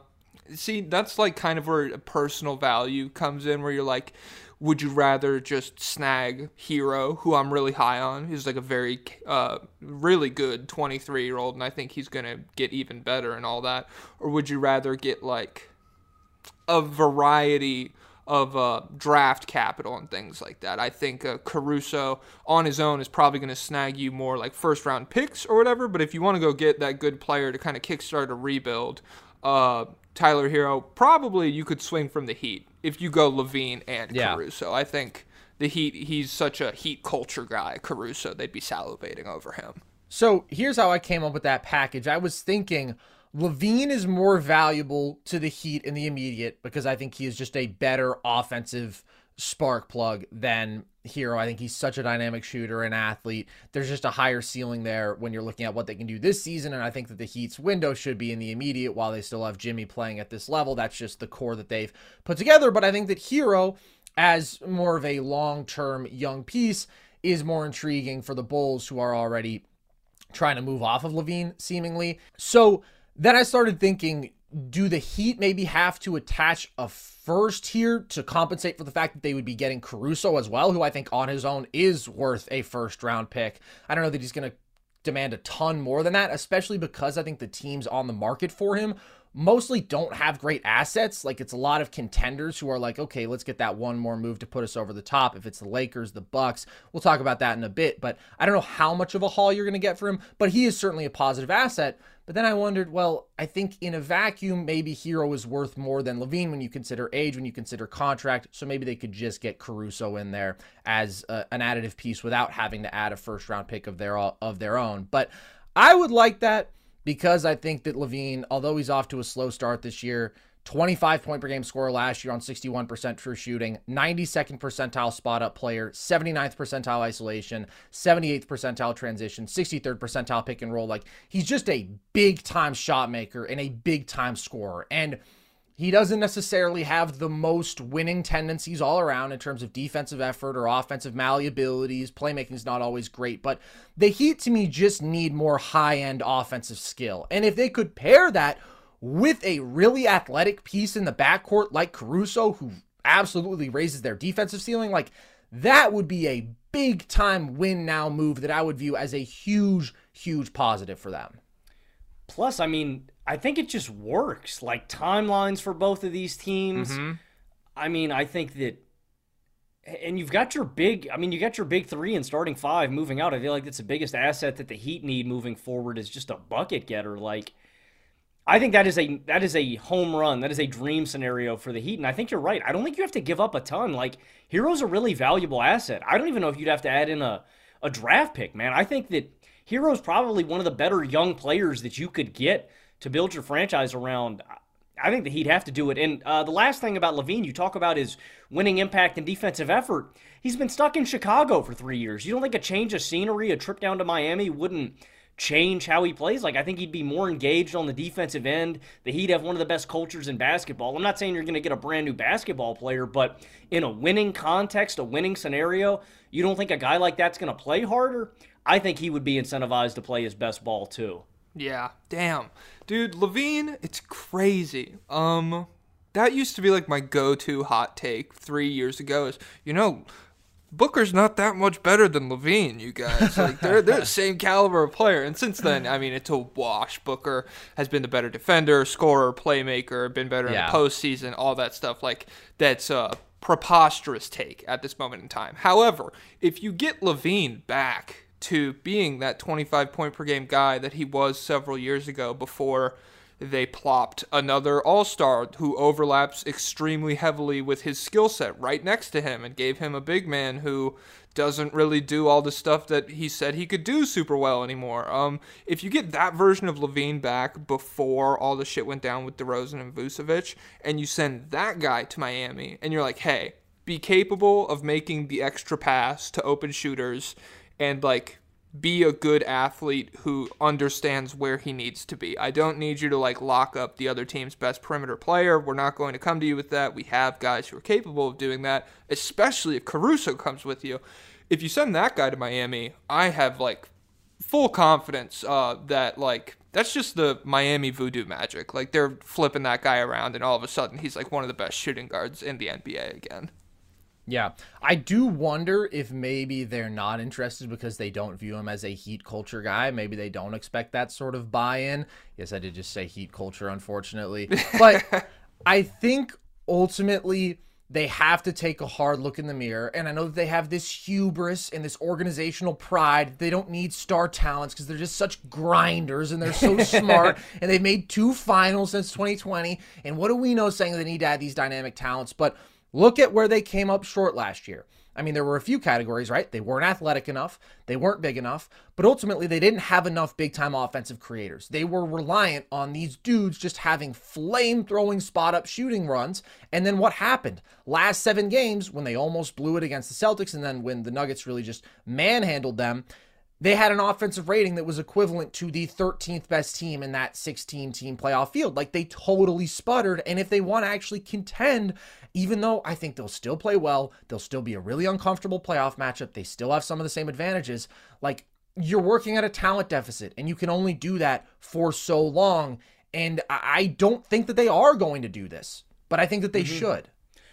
Speaker 8: see, that's like kind of where a personal value comes in, where you're like, would you rather just snag Herro, who I'm really high on, who's like a very, uh, really good 23 year old, and I think he's gonna get even better and all that, or would you rather get like a variety of uh, draft capital and things like that. I think uh, Caruso on his own is probably going to snag you more like first round picks or whatever. But if you want to go get that good player to kind of kickstart a rebuild, uh, Tyler Herro probably you could swing from the Heat if you go LaVine and
Speaker 7: Yeah.
Speaker 8: Caruso. I think the Heat he's such a Heat culture guy. Caruso they'd be salivating over him.
Speaker 7: So here's how I came up with that package. I was thinking LaVine is more valuable to the Heat in the immediate because I think he is just a better offensive spark plug than Herro. I think he's such a dynamic shooter and athlete. There's just a higher ceiling there when you're looking at what they can do this season. And I think that the Heat's window should be in the immediate while they still have Jimmy playing at this level. That's just the core that they've put together. But I think that Herro, as more of a long term young piece, is more intriguing for the Bulls who are already trying to move off of LaVine, seemingly. So then I started thinking, do the Heat maybe have to attach a first here to compensate for the fact that they would be getting Caruso as well, who I think on his own is worth a first round pick? I don't know that he's going to demand a ton more than that, especially because I think the teams on the market for him mostly don't have great assets. Like it's a lot of contenders who are like, okay, let's get that one more move to put us over the top. If it's the Lakers, the Bucks, we'll talk about that in a bit. But I don't know how much of a haul you're going to get for him, but he is certainly a positive asset. But then I wondered, well, I think in a vacuum, maybe Herro is worth more than LaVine when you consider age, when you consider contract. So maybe they could just get Caruso in there as a, an additive piece without having to add a first round pick of their of their own. But I would like that because I think that LaVine, although he's off to a slow start this year, 25 point per game scorer last year on 61% true shooting, 92nd percentile spot up player, 79th percentile isolation, 78th percentile transition, 63rd percentile pick and roll. Like he's just a big time shot maker and a big time scorer. And he doesn't necessarily have the most winning tendencies all around in terms of defensive effort or offensive malleabilities. Playmaking is not always great, but the Heat to me just need more high end offensive skill. And if they could pair that with a really athletic piece in the backcourt like Caruso, who absolutely raises their defensive ceiling, like that would be a big time win now move that I would view as a huge, huge positive for them.
Speaker 9: Plus, I mean, I think it just works. Like timelines for both of these teams. Mm-hmm. I mean, I think that and you've got your big I mean, you got your big 3 and starting 5 moving out. I feel like that's the biggest asset that the Heat need moving forward is just a bucket getter like I think that is a that is a home run. That is a dream scenario for the Heat, and I think you're right. I don't think you have to give up a ton. Like Herro's a really valuable asset. I don't even know if you'd have to add in a a draft pick, man. I think that Herro's probably one of the better young players that you could get to build your franchise around. I think that he'd have to do it. And uh, the last thing about LaVine, you talk about his winning impact and defensive effort. He's been stuck in Chicago for three years. You don't think a change of scenery, a trip down to Miami, wouldn't change how he plays. Like I think he'd be more engaged on the defensive end. that he'd have one of the best cultures in basketball. I'm not saying you're going to get a brand new basketball player, but in a winning context, a winning scenario, you don't think a guy like that's going to play harder? I think he would be incentivized to play his best ball too.
Speaker 8: Yeah, damn. Dude, LaVine, it's crazy. Um that used to be like my go-to hot take 3 years ago is, you know, Booker's not that much better than LaVine, you guys. Like they're they're the same caliber of player. And since then, I mean, it's a wash. Booker has been the better defender, scorer, playmaker, been better yeah. in the postseason, all that stuff. Like that's a preposterous take at this moment in time. However, if you get LaVine back to being that 25 point per game guy that he was several years ago before they plopped another all star who overlaps extremely heavily with his skill set right next to him and gave him a big man who doesn't really do all the stuff that he said he could do super well anymore. Um, if you get that version of LaVine back before all the shit went down with DeRozan and Vucevic, and you send that guy to Miami, and you're like, hey, be capable of making the extra pass to open shooters and like be a good athlete who understands where he needs to be. I don't need you to like lock up the other team's best perimeter player. We're not going to come to you with that. We have guys who are capable of doing that, especially if Caruso comes with you. If you send that guy to Miami, I have like full confidence uh, that like that's just the Miami voodoo magic. Like they're flipping that guy around and all of a sudden he's like one of the best shooting guards in the NBA again.
Speaker 7: Yeah. I do wonder if maybe they're not interested because they don't view him as a heat culture guy. Maybe they don't expect that sort of buy in. Yes, I did just say heat culture, unfortunately. But I think ultimately they have to take a hard look in the mirror. And I know that they have this hubris and this organizational pride. They don't need star talents because they're just such grinders and they're so smart. And they've made two finals since 2020. And what do we know saying they need to add these dynamic talents? But Look at where they came up short last year. I mean, there were a few categories, right? They weren't athletic enough, they weren't big enough, but ultimately they didn't have enough big time offensive creators. They were reliant on these dudes just having flame throwing spot up shooting runs. And then what happened? Last seven games, when they almost blew it against the Celtics, and then when the Nuggets really just manhandled them, they had an offensive rating that was equivalent to the 13th best team in that 16 team playoff field. Like they totally sputtered. And if they want to actually contend, even though I think they'll still play well, they'll still be a really uncomfortable playoff matchup. They still have some of the same advantages. Like you're working at a talent deficit, and you can only do that for so long. And I don't think that they are going to do this, but I think that they mm-hmm. should.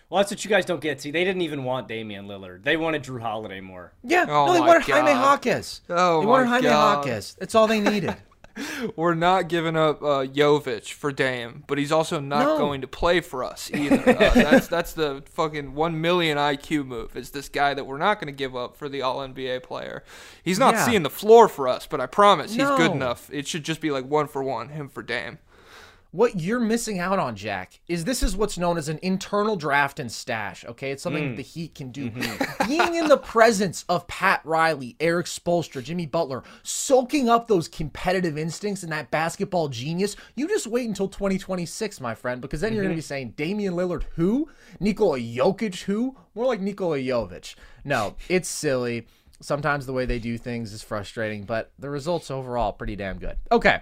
Speaker 9: Well, that's what you guys don't get. See, they didn't even want Damian Lillard. They wanted Jrue Holiday more.
Speaker 7: Yeah, oh no, they wanted God. Jaime Jaquez. Oh they wanted Jaime God. Jaquez. That's all they needed.
Speaker 8: We're not giving up uh, Jovic for Dame, but he's also not no. going to play for us either. Uh, that's that's the fucking one million IQ move. Is this guy that we're not going to give up for the All NBA player? He's not yeah. seeing the floor for us, but I promise he's good enough. It should just be like one for one, him for Dame.
Speaker 7: What you're missing out on, Jack, is this is what's known as an internal draft and stash. Okay, it's something mm. the Heat can do. Mm-hmm. Being in the presence of Pat Riley, Erik Spoelstra, Jimmy Butler, soaking up those competitive instincts and that basketball genius. You just wait until 2026, my friend, because then mm-hmm. you're going to be saying Damian Lillard, who? Nikola Jokic, who? More like Nikola Jovic. No, it's silly. Sometimes the way they do things is frustrating, but the results overall pretty damn good. Okay.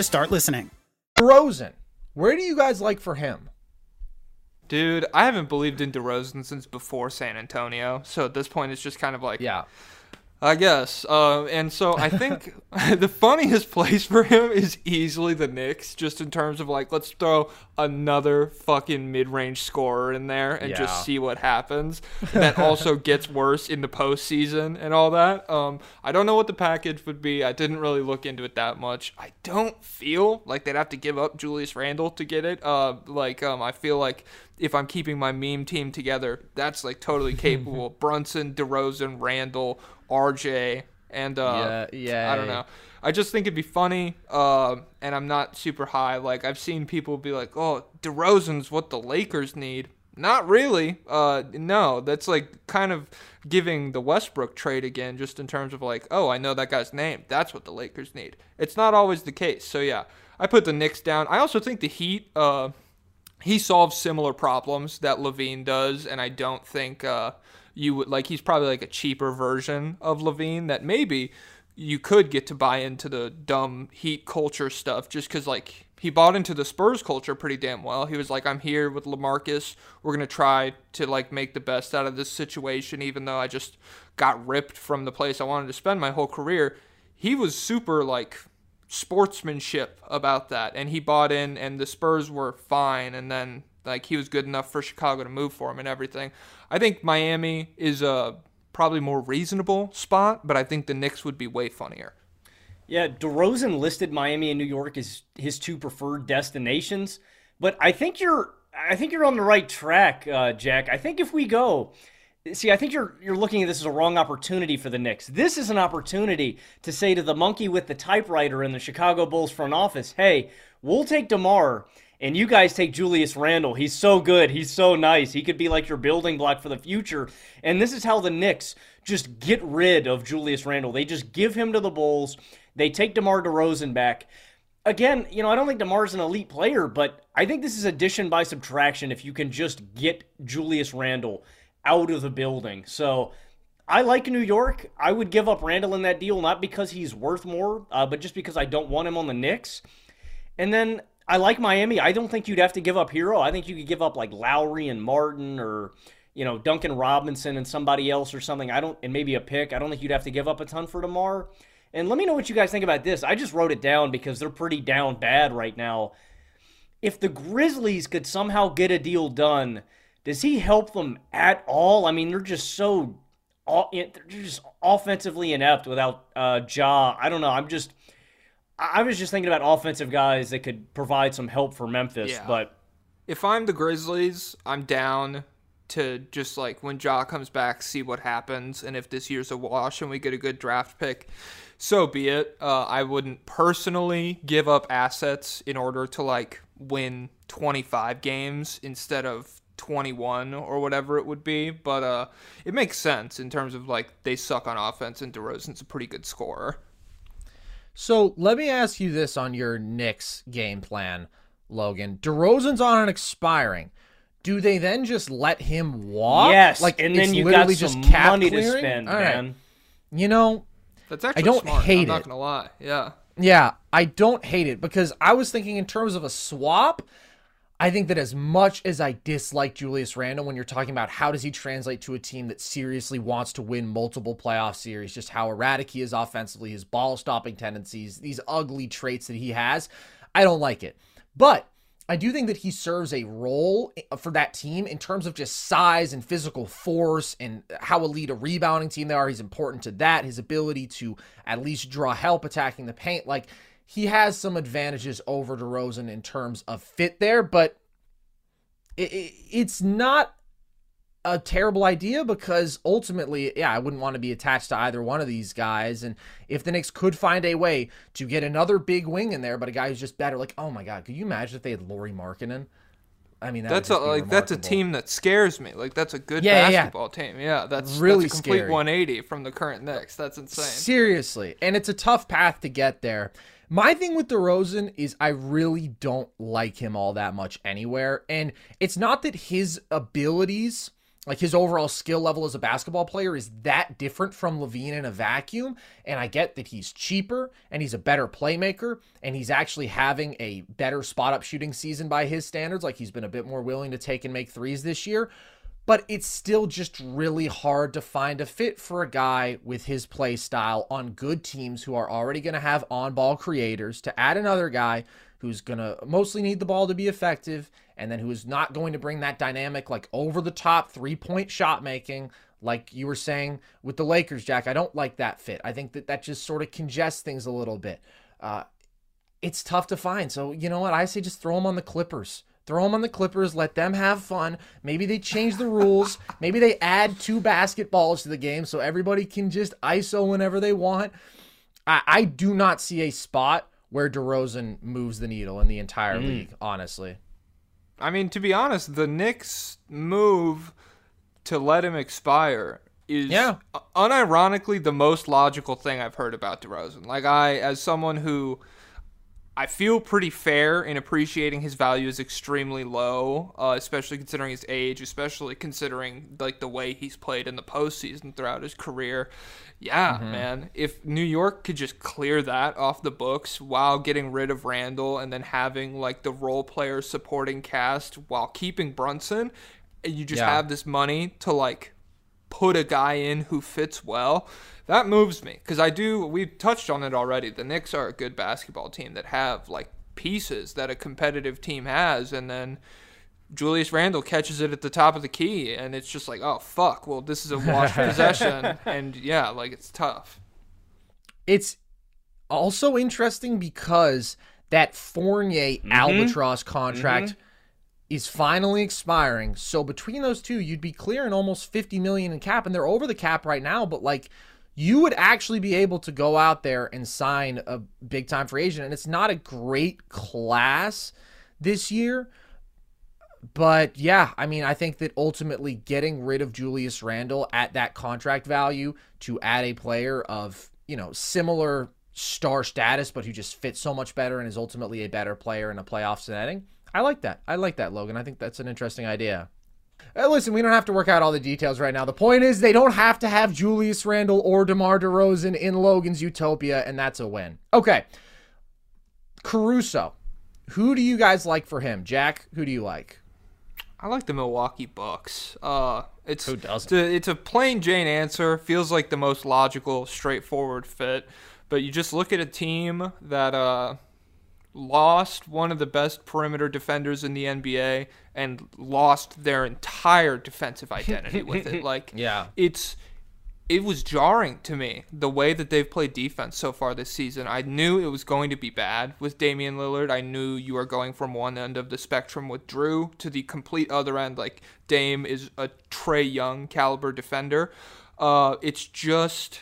Speaker 10: start listening.
Speaker 7: DeRozan, where do you guys like for him?
Speaker 8: Dude, I haven't believed in DeRozan since before San Antonio. So at this point, it's just kind of like,
Speaker 7: yeah,
Speaker 8: I guess. Uh, and so I think the funniest place for him is easily the Knicks, just in terms of like, let's throw another fucking mid range scorer in there and yeah. just see what happens. that also gets worse in the postseason and all that. Um, I don't know what the package would be. I didn't really look into it that much. I don't feel like they'd have to give up Julius Randle to get it. Uh, like, um, I feel like if I'm keeping my meme team together, that's like totally capable. Brunson, DeRozan, Randle, RJ, and uh, yeah, yeah, I don't know. I just think it'd be funny, uh, and I'm not super high. Like I've seen people be like, "Oh, DeRozan's what the Lakers need." Not really. Uh, no, that's like kind of giving the Westbrook trade again, just in terms of like, oh, I know that guy's name. That's what the Lakers need. It's not always the case. So yeah, I put the Knicks down. I also think the Heat. Uh, he solves similar problems that LaVine does, and I don't think uh, you would like. He's probably like a cheaper version of LaVine that maybe you could get to buy into the dumb Heat culture stuff just because, like, he bought into the Spurs culture pretty damn well. He was like, I'm here with LaMarcus. We're to try to, like, make the best out of this situation, even though I just got ripped from the place I wanted to spend my whole career. He was super, like, sportsmanship about that. And he bought in, and the Spurs were fine. And then, like, he was good enough for Chicago to move for him and everything. I think Miami is a probably more reasonable spot, but I think the Knicks would be way funnier.
Speaker 9: Yeah, DeRozan listed Miami and New York as his two preferred destinations, but I think you're I think you're on the right track, uh, Jack. I think if we go, see, I think you're you're looking at this as a wrong opportunity for the Knicks. This is an opportunity to say to the monkey with the typewriter in the Chicago Bulls front office, "Hey, we'll take DeMar and you guys take Julius Randle. He's so good. He's so nice. He could be like your building block for the future. And this is how the Knicks just get rid of Julius Randle. They just give him to the Bulls. They take DeMar DeRozan back. Again, you know, I don't think DeMar's an elite player, but I think this is addition by subtraction if you can just get Julius Randle out of the building. So I like New York. I would give up Randle in that deal, not because he's worth more, uh, but just because I don't want him on the Knicks. And then I like Miami. I don't think you'd have to give up Herro. I think you could give up like Lowry and Martin or you know Duncan Robinson and somebody else or something. I don't and maybe a pick. I don't think you'd have to give up a ton for Demar. And let me know what you guys think about this. I just wrote it down because they're pretty down bad right now. If the Grizzlies could somehow get a deal done, does he help them at all? I mean, they're just so they're just offensively inept without uh, Ja. I don't know. I'm just I was just thinking about offensive guys that could provide some help for Memphis, yeah. but
Speaker 8: if I'm the Grizzlies, I'm down to just like when Ja comes back, see what happens, and if this year's a wash and we get a good draft pick, so be it. Uh, I wouldn't personally give up assets in order to like win 25 games instead of 21 or whatever it would be, but uh, it makes sense in terms of like they suck on offense and DeRozan's a pretty good scorer.
Speaker 7: So let me ask you this on your Knicks game plan, Logan. DeRozan's on an expiring. Do they then just let him walk?
Speaker 9: Yes, like and then you got some money clearing? to spend, All man. Right.
Speaker 7: You know,
Speaker 8: that's actually
Speaker 7: I don't
Speaker 8: smart.
Speaker 7: hate
Speaker 8: I'm not
Speaker 7: it.
Speaker 8: gonna lie. Yeah.
Speaker 7: Yeah, I don't hate it because I was thinking in terms of a swap. I think that as much as I dislike Julius Randle when you're talking about how does he translate to a team that seriously wants to win multiple playoff series, just how erratic he is offensively, his ball stopping tendencies, these ugly traits that he has, I don't like it. But I do think that he serves a role for that team in terms of just size and physical force and how elite a rebounding team they are. He's important to that. His ability to at least draw help attacking the paint. Like, he has some advantages over DeRozan in terms of fit there, but it, it, it's not a terrible idea because ultimately, yeah, I wouldn't want to be attached to either one of these guys. And if the Knicks could find a way to get another big wing in there, but a guy who's just better, like, oh my God, could you imagine if they had Lauri Markkanen? I mean, that
Speaker 8: that's a like
Speaker 7: remarkable.
Speaker 8: that's a team that scares me. Like that's a good yeah, basketball yeah. team. Yeah, that's
Speaker 7: really
Speaker 8: that's a complete
Speaker 7: scary.
Speaker 8: 180 from the current Knicks. That's insane.
Speaker 7: Seriously, and it's a tough path to get there. My thing with DeRozan is I really don't like him all that much anywhere, and it's not that his abilities like his overall skill level as a basketball player is that different from LaVine in a vacuum. And I get that he's cheaper and he's a better playmaker and he's actually having a better spot up shooting season by his standards. Like he's been a bit more willing to take and make threes this year. But it's still just really hard to find a fit for a guy with his play style on good teams who are already going to have on ball creators to add another guy who's going to mostly need the ball to be effective and then who is not going to bring that dynamic like over the top three point shot making like you were saying with the Lakers, Jack. I don't like that fit. I think that that just sort of congests things a little bit. Uh, it's tough to find. So, you know what? I say just throw them on the Clippers. Throw them on the Clippers. Let them have fun. Maybe they change the rules. Maybe they add two basketballs to the game so everybody can just ISO whenever they want. I, I do not see a spot where DeRozan moves the needle in the entire mm. league, honestly.
Speaker 8: I mean, to be honest, the Knicks move to let him expire is
Speaker 7: yeah.
Speaker 8: unironically the most logical thing I've heard about DeRozan. Like I as someone who I feel pretty fair in appreciating his value is extremely low, uh, especially considering his age, especially considering like the way he's played in the postseason throughout his career. Yeah, mm-hmm. man. If New York could just clear that off the books while getting rid of Randle and then having like the role player supporting cast while keeping Brunson, and you just yeah. have this money to like put a guy in who fits well that moves me because I do. We've touched on it already. The Knicks are a good basketball team that have like pieces that a competitive team has, and then Julius Randle catches it at the top of the key, and it's just like, oh fuck. Well, this is a washed possession, and yeah, like it's tough.
Speaker 7: It's also interesting because that Fournier mm-hmm. albatross contract. Mm-hmm is finally expiring. So between those two, you'd be clearing almost 50 million in cap and they're over the cap right now, but like you would actually be able to go out there and sign a big time free agent. And it's not a great class this year. But yeah, I mean, I think that ultimately getting rid of Julius Randle at that contract value to add a player of, you know, similar star status, but who just fits so much better and is ultimately a better player in a playoff setting. I like that. I like that, Logan. I think that's an interesting idea. Uh, listen, we don't have to work out all the details right now. The point is, they don't have to have Julius Randle or DeMar DeRozan in Logan's Utopia, and that's a win. Okay. Caruso. Who do you guys like for him? Jack, who do you like?
Speaker 8: I like the Milwaukee Bucks. Uh, it's
Speaker 7: who doesn't?
Speaker 8: It's a, it's a plain Jane answer. Feels like the most logical, straightforward fit. But you just look at a team that uh, lost one of the best perimeter defenders in the NBA and lost their entire defensive identity with it. Like,
Speaker 7: yeah,
Speaker 8: it's it was jarring to me the way that they've played defense so far this season. I knew it was going to be bad with Damian Lillard. I knew you are going from one end of the spectrum with Jrue to the complete other end. Like Dame is a Trae Young caliber defender. Uh, it's just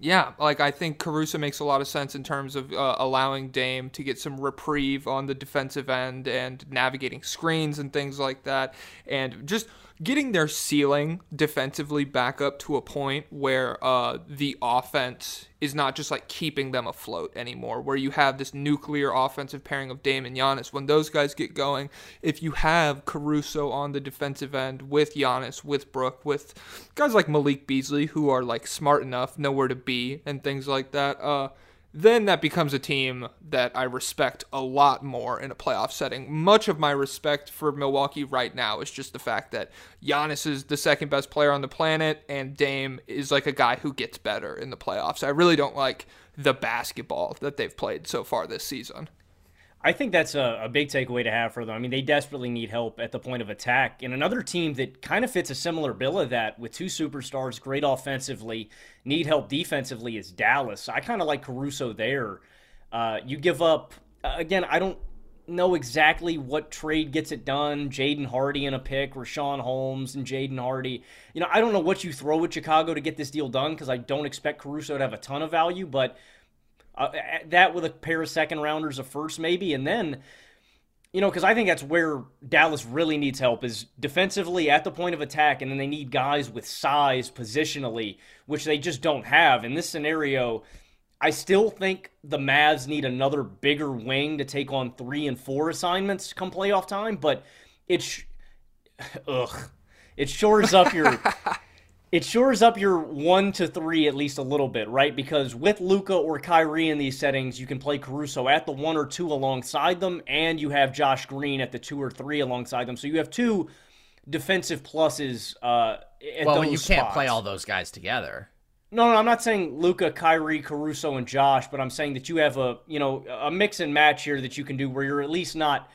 Speaker 8: yeah, like I think Caruso makes a lot of sense in terms of uh, allowing Dame to get some reprieve on the defensive end and navigating screens and things like that, and just getting their ceiling defensively back up to a point where uh, the offense is not just like keeping them afloat anymore, where you have this nuclear offensive pairing of Dame and Giannis. When those guys get going, if you have Caruso on the defensive end with Giannis, with Brook, with guys like Malik Beasley who are like smart enough, know where to be, and things like that, uh, then that becomes a team that I respect a lot more in a playoff setting. Much of my respect for Milwaukee right now is just the fact that Giannis is the second best player on the planet and Dame is like a guy who gets better in the playoffs. I really don't like the basketball that they've played so far this season.
Speaker 9: I think that's a, a, big takeaway to have for them. I mean, they desperately need help at the point of attack. And another team that kind of fits a similar bill of that with two superstars, great offensively, need help defensively is Dallas. I kind of like Caruso there. Uh, you give up, again, I don't know exactly what trade gets it done. Jaden Hardy in a pick, Richaun Holmes and Jaden Hardy. You know, I don't know what you throw at Chicago to get this deal done because I don't expect Caruso to have a ton of value, but – uh, that with a pair of second rounders, a first maybe, and then you know, because I think that's where Dallas really needs help is defensively at the point of attack, and then they need guys with size positionally, which they just don't have. In this scenario, I still think the Mavs need another bigger wing to take on three and four assignments come playoff time, but it's ugh, it shores up your it shores up your one to three at least a little bit, right? Because with Luka or Kyrie in these settings, you can play Caruso at the one or two alongside them, and you have Josh Green at the two or three alongside them. So you have two defensive pluses. Uh,
Speaker 7: well, you spots. can't play all those guys together.
Speaker 9: No, no, I'm not saying Luka, Kyrie, Caruso, and Josh, but I'm saying that you have a you know a mix and match here that you can do where you're at least not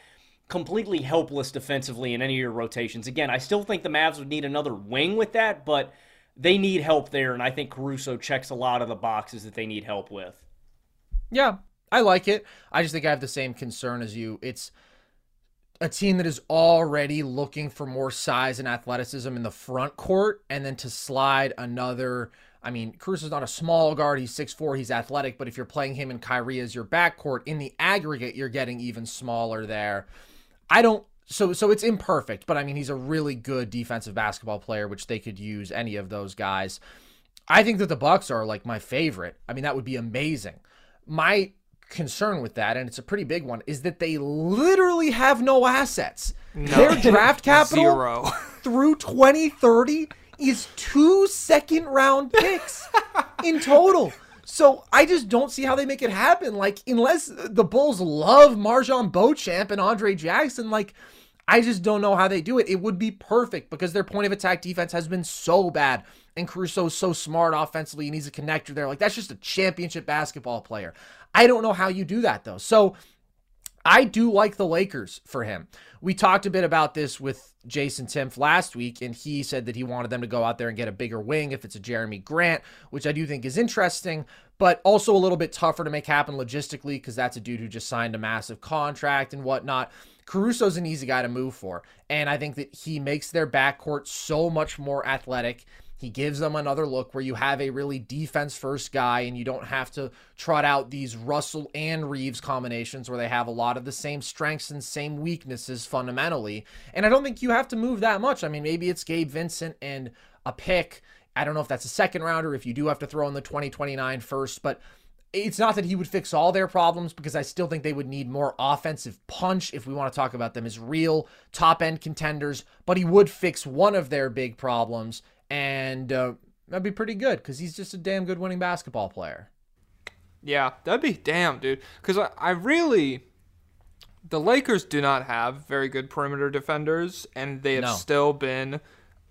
Speaker 9: completely helpless defensively in any of your rotations. Again, I still think the Mavs would need another wing with that, but they need help there, and I think Caruso checks a lot of the boxes that they need help with.
Speaker 7: Yeah, I like it. I just think I have the same concern as you. It's a team that is already looking for more size and athleticism in the front court, and then to slide another. I mean, Caruso's not a small guard. He's 6'4, he's athletic, but if you're playing him and Kyrie as your backcourt, in the aggregate, you're getting even smaller there. I don't so so it's imperfect, but I mean he's a really good defensive basketball player, which they could use any of those guys. I think that the Bucks are like my favorite. I mean that would be amazing. My concern with that, and it's a pretty big one, is that they literally have no assets.
Speaker 8: No.
Speaker 7: Their draft capital
Speaker 8: Zero.
Speaker 7: through 2030 is two second round picks in total. So I just don't see how they make it happen. Like, unless the Bulls love MarJon Beauchamp and Andre Jackson, like, I just don't know how they do it. It would be perfect because their point of attack defense has been so bad. And Caruso's so smart offensively and he's a connector there. Like, that's just a championship basketball player. I don't know how you do that, though. So I do like the Lakers for him. We talked a bit about this with Jason Timpf last week, and he said that he wanted them to go out there and get a bigger wing if it's a Jerami Grant, which I do think is interesting, but also a little bit tougher to make happen logistically because that's a dude who just signed a massive contract and whatnot. Caruso's an easy guy to move for, and I think that he makes their backcourt so much more athletic. He gives them another look where you have a really defense first guy and you don't have to trot out these Russell and Reaves combinations where they have a lot of the same strengths and same weaknesses fundamentally. And I don't think you have to move that much. I mean, maybe it's Gabe Vincent and a pick. I don't know if that's a second rounder, if you do have to throw in the 2029 first, but it's not that he would fix all their problems because I still think they would need more offensive punch if we want to talk about them as real top end contenders, but he would fix one of their big problems and uh, that'd be pretty good because he's just a damn good winning basketball player.
Speaker 8: Yeah, that'd be damn, dude. Because I, I really, the Lakers do not have very good perimeter defenders, and they have
Speaker 7: No.
Speaker 8: still been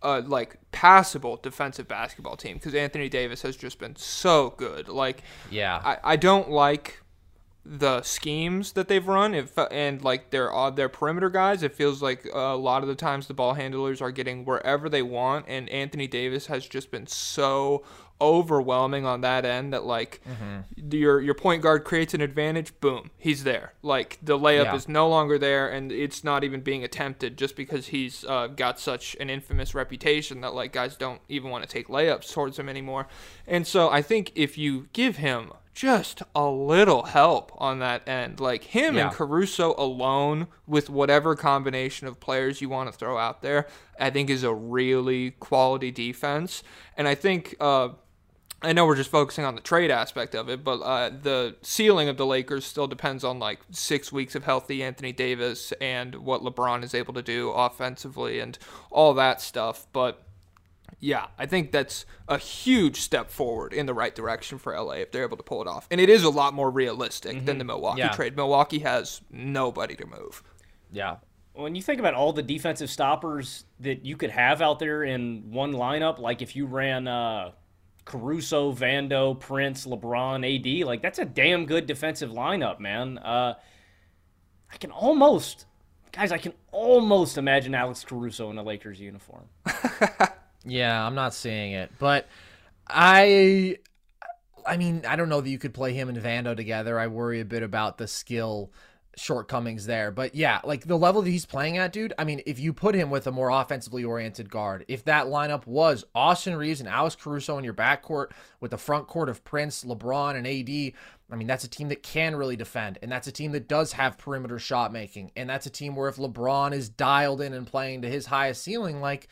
Speaker 8: a like passable defensive basketball team because Anthony Davis has just been so good. Like,
Speaker 7: Yeah.
Speaker 8: I, I don't like the schemes that they've run if and like their uh, their perimeter guys it feels like a lot of the times the ball handlers are getting wherever they want and Anthony Davis has just been so overwhelming on that end that like your your point guard creates an advantage boom he's there. Like the layup
Speaker 7: Yeah.
Speaker 8: is no longer there and it's not even being attempted just because he's uh, got such an infamous reputation that like guys don't even want to take layups towards him anymore. And so I think if you give him just a little help on that end. Like him
Speaker 7: Yeah.
Speaker 8: and Caruso alone, with whatever combination of players you want to throw out there, I think is a really quality defense. And I think. Uh, I know we're just focusing on the trade aspect of it, but uh, the ceiling of the Lakers still depends on like six weeks of healthy Anthony Davis and what LeBron is able to do offensively and all that stuff. But yeah, I think that's a huge step forward in the right direction for LA if they're able to pull it off. And it is a lot more realistic than the Milwaukee
Speaker 9: Yeah.
Speaker 8: trade. Milwaukee has nobody to move.
Speaker 7: Yeah.
Speaker 9: When you think about all the defensive stoppers that you could have out there in one lineup, like if you ran uh, Caruso, Vando, Prince, LeBron, AD, like that's a damn good defensive lineup, man. Uh, I can almost, guys, I can almost imagine Alex Caruso in a Lakers uniform.
Speaker 7: Yeah, I'm not seeing it, but I, I mean, I don't know that you could play him and Vando together. I worry a bit about the skill shortcomings there, but yeah, like the level that he's playing at, dude. I mean, if you put him with a more offensively oriented guard, if that lineup was Austin Reaves and Alex Caruso in your backcourt with the front court of Prince, LeBron, and AD. I mean, that's a team that can really defend, and that's a team that does have perimeter shot making, and that's a team where if LeBron is dialed in and playing to his highest ceiling, like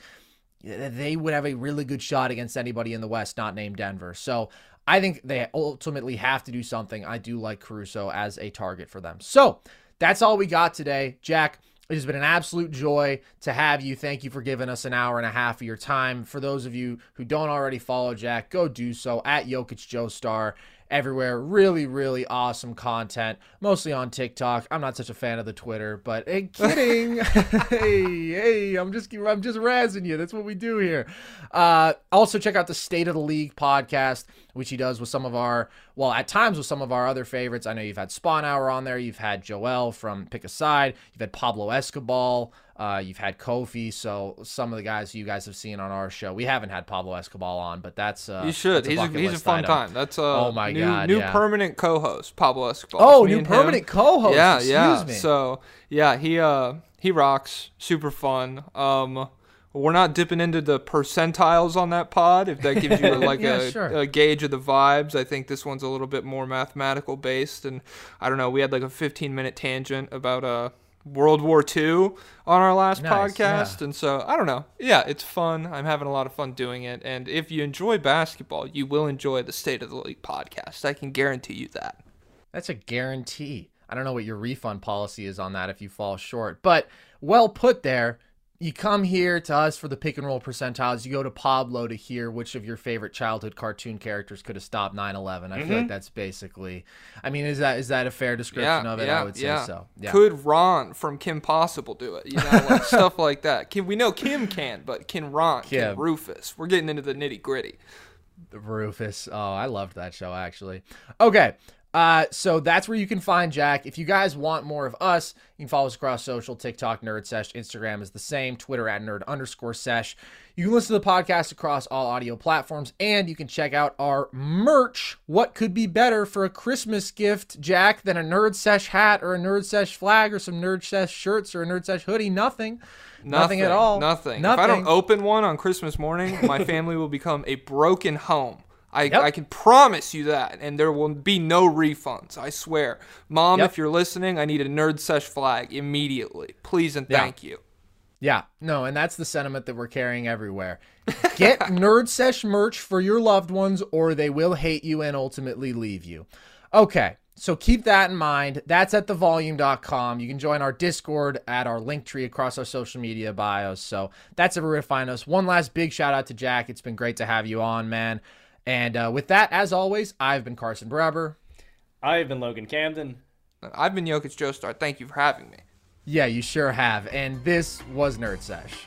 Speaker 7: they would have a really good shot against anybody in the West not named Denver. So I think they ultimately have to do something. I do like Caruso as a target for them. So that's all we got today. Jack, it has been an absolute joy to have you. Thank you for giving us an hour and a half of your time. For those of you who don't already follow Jack, go do so at Jokic Joe Star everywhere. Really, really awesome content, mostly on TikTok. I'm not such a fan of the Twitter, but hey, kidding. hey, hey, I'm just I'm just razzing you. That's what we do here. Uh, also, check out the State of the League podcast, which he does with some of our, well, at times with some of our other favorites. I know you've had Spawn Hour on there. You've had Joel from Pick a Side. You've had Pablo Escobar. Uh, you've had Kofi. So some of the guys you guys have seen on our show. We haven't had Pablo Escobar on, but that's uh,
Speaker 8: you should.
Speaker 7: that's
Speaker 8: He's a, he's a fun
Speaker 7: item.
Speaker 8: time. That's uh,
Speaker 7: oh my
Speaker 8: new,
Speaker 7: god,
Speaker 8: new
Speaker 7: yeah.
Speaker 8: permanent co-host Pablo Escobar.
Speaker 7: Oh,
Speaker 8: Me
Speaker 7: new permanent
Speaker 8: him.
Speaker 7: co-host,
Speaker 8: Yeah,
Speaker 7: excuse
Speaker 8: yeah.
Speaker 7: me.
Speaker 8: So yeah, he uh he rocks. Super fun. Um, we're not dipping into the percentiles on that pod. If that gives you like
Speaker 7: Yeah,
Speaker 8: a,
Speaker 7: sure.
Speaker 8: a gauge of the vibes, I think this one's a little bit more mathematical based. And I don't know. We had like a 15 minute tangent about uh World War II on our last
Speaker 7: Nice,
Speaker 8: podcast.
Speaker 7: yeah.
Speaker 8: And so I don't know. Yeah, it's fun. I'm having a lot of fun doing it. And if you enjoy basketball, you will enjoy the State of the League podcast. I can guarantee you that.
Speaker 7: That's a guarantee. I don't know what your refund policy is on that if you fall short, but well put there. You come here to us for the pick and roll percentiles. You go to Pablo to hear which of your favorite childhood cartoon characters could have stopped 9/11. I mm-hmm. feel like mm-hmm. that's basically. I mean, is that is that a fair description
Speaker 8: yeah,
Speaker 7: of it?
Speaker 8: Yeah,
Speaker 7: I would say
Speaker 8: yeah.
Speaker 7: so.
Speaker 8: Yeah. Could Ron from Kim Possible do it? You know, like stuff like that. Kim, we know Kim can, but can Ron? Kim. Can Rufus? We're getting into the nitty gritty.
Speaker 7: Rufus. Oh, I loved that show actually. Okay. Uh, so that's where you can find Jack. If you guys want more of us, you can follow us across social, TikTok, Nerd Sesh, Instagram is the same, Twitter at nerd underscore sesh. You can listen to the podcast across all audio platforms, and you can check out our merch. What could be better for a Christmas gift, Jack, than a Nerd Sesh hat or a Nerd Sesh flag or some Nerd Sesh shirts or a Nerd Sesh hoodie? Nothing. Nothing, nothing at all.
Speaker 8: Nothing. nothing. If I don't open one on Christmas morning, my family will become a broken home. I, yep. I can promise you that, and there will be no refunds. I swear, Mom, yep. if you're listening, I need a Nerd Sesh flag immediately, please and thank
Speaker 7: yeah.
Speaker 8: you.
Speaker 7: Yeah, no, and that's the sentiment that we're carrying everywhere. Get Nerd Sesh merch for your loved ones, or they will hate you and ultimately leave you. Okay, so keep that in mind. That's at thevolume.com. You can join our Discord at our link tree across our social media bios. So that's everywhere to find us. One last big shout out to Jack. It's been great to have you on, man. And uh, with that, as always, I've been Carson Brabber.
Speaker 9: I've been Logan Camden.
Speaker 8: I've been Jokic Joestar. Thank you for having me.
Speaker 7: Yeah, you sure have. And this was Nerd Sesh.